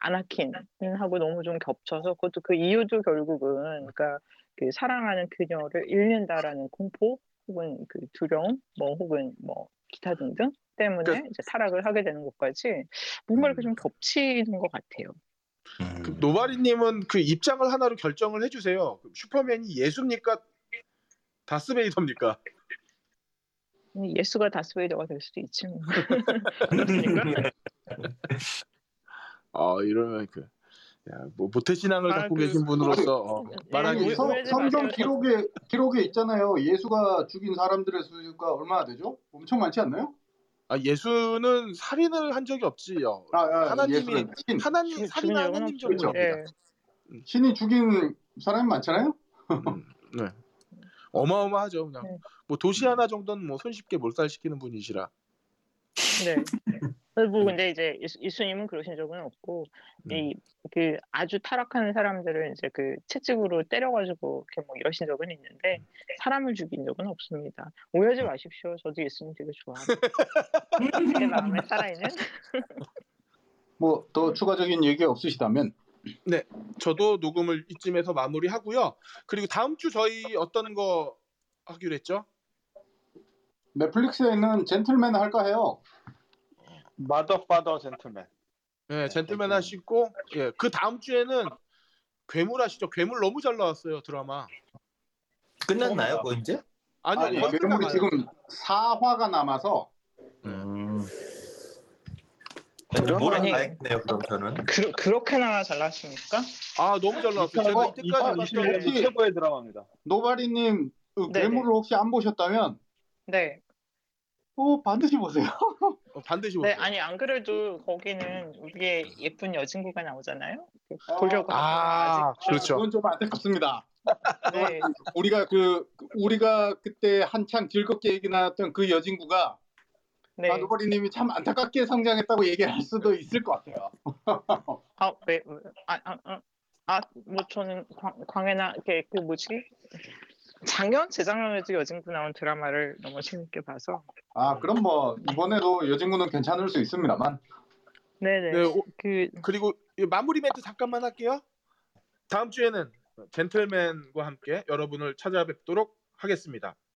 아나킨하고 너무 좀 겹쳐서 그것도 그 이유도 결국은 그러니까 그 사랑하는 그녀를 잃는다라는 공포 혹은 그 두려움 뭐 혹은 뭐 기타 등등 때문에 그- 이제 타락을 하게 되는 것까지 뭔가 이렇게 음. 좀 겹치는 것 같아요. 음. 그 노바리님은 그 입장을 하나로 결정을 해주세요. 슈퍼맨이 예수입니까? 다스베이더입니까? 예수가 다스베이더가 될 수도 있지 뭐. 그렇습니까? 아 이러면 그 야, 뭐 모태 신앙을 아, 갖고 그- 계신 분으로서 어, 예, 말하기 성, 오해하지 성경 마세요. 기록에 기록에 있잖아요. 예수가 죽인 사람들의 수가 얼마나 되죠? 엄청 많지 않나요? 아 예수는 살인을 한 적이 없지요. 아, 아, 하나님이 신, 하나님 죽- 살인 하나님. 정도입니다. 예. 신이 죽인 사람이 많잖아요. 음, 네. 어마어마하죠. 그냥 네. 뭐 도시 하나 정도는 뭐 손쉽게 몰살시키는 분이시라. 네. 뭐 근데 이제 예수- 예수님은 그러신 적은 없고 네. 이그 아주 타락하는 사람들을 이제 그 채찍으로 때려가지고 이렇게 뭐 이러신 적은 있는데 사람을 죽인 적은 없습니다. 오해하지 마십시오. 저도 예수님 되게 좋아합니다. 제 마음에 살아있는 뭐 더 추가적인 얘기 없으시다면 저도 녹음을 이쯤에서 마무리하고요. 그리고 다음 주 저희 어떤 거 하기로 했죠? 넷플릭스에 있는 젠틀맨 할까 해요. 마더 파더 젠틀맨. 네, 젠틀맨 하시고 예, 그 다음 주에는 괴물 하시죠. 괴물 너무 잘 나왔어요 드라마. 끝났나요, 그거 이제? 아니요, 아니, 괴물이. 지금 4화가 남아서 음. 그럼 뭐라 아니- 봐야겠네요, 그럼 저는. 그, 그렇게나 잘났습니까? 아 너무 잘 나왔어요. 제가 이때까지 봤던 2021년 최고의 드라마입니다. 노바리님 그 네네. 괴물을 혹시 안 보셨다면 네. 어, 반드시 보세요. 어, 반드시 네, 보세요. 아니 안 그래도 거기는 우리의 예쁜 여진구가 나오잖아요. 어, 보려고 아, 아직 그렇죠. 그건 좀 안타깝습니다. 네, 우리가 그 우리가 그때 한창 즐겁게 얘기 나눴던 그 여진구가 네. 아, 노바리님이 참 안타깝게 성장했다고 얘기할 수도 있을 것 같아요. 아, 왜, 왜? 아, 아, 아, 아, 뭐 저는 광, 광해나 그, 그 뭐지? 작년, 재작년에도 여진구 나온 드라마를 너무 재밌게 봐서. 아 그럼 뭐 이번에도 여진구는 괜찮을 수 있습니다만 네네. 네, 오- 그 그리고 이 마무리 멘트 잠깐만 할게요. 다음 주에는 젠틀맨과 함께 여러분을 찾아뵙도록 하겠습니다.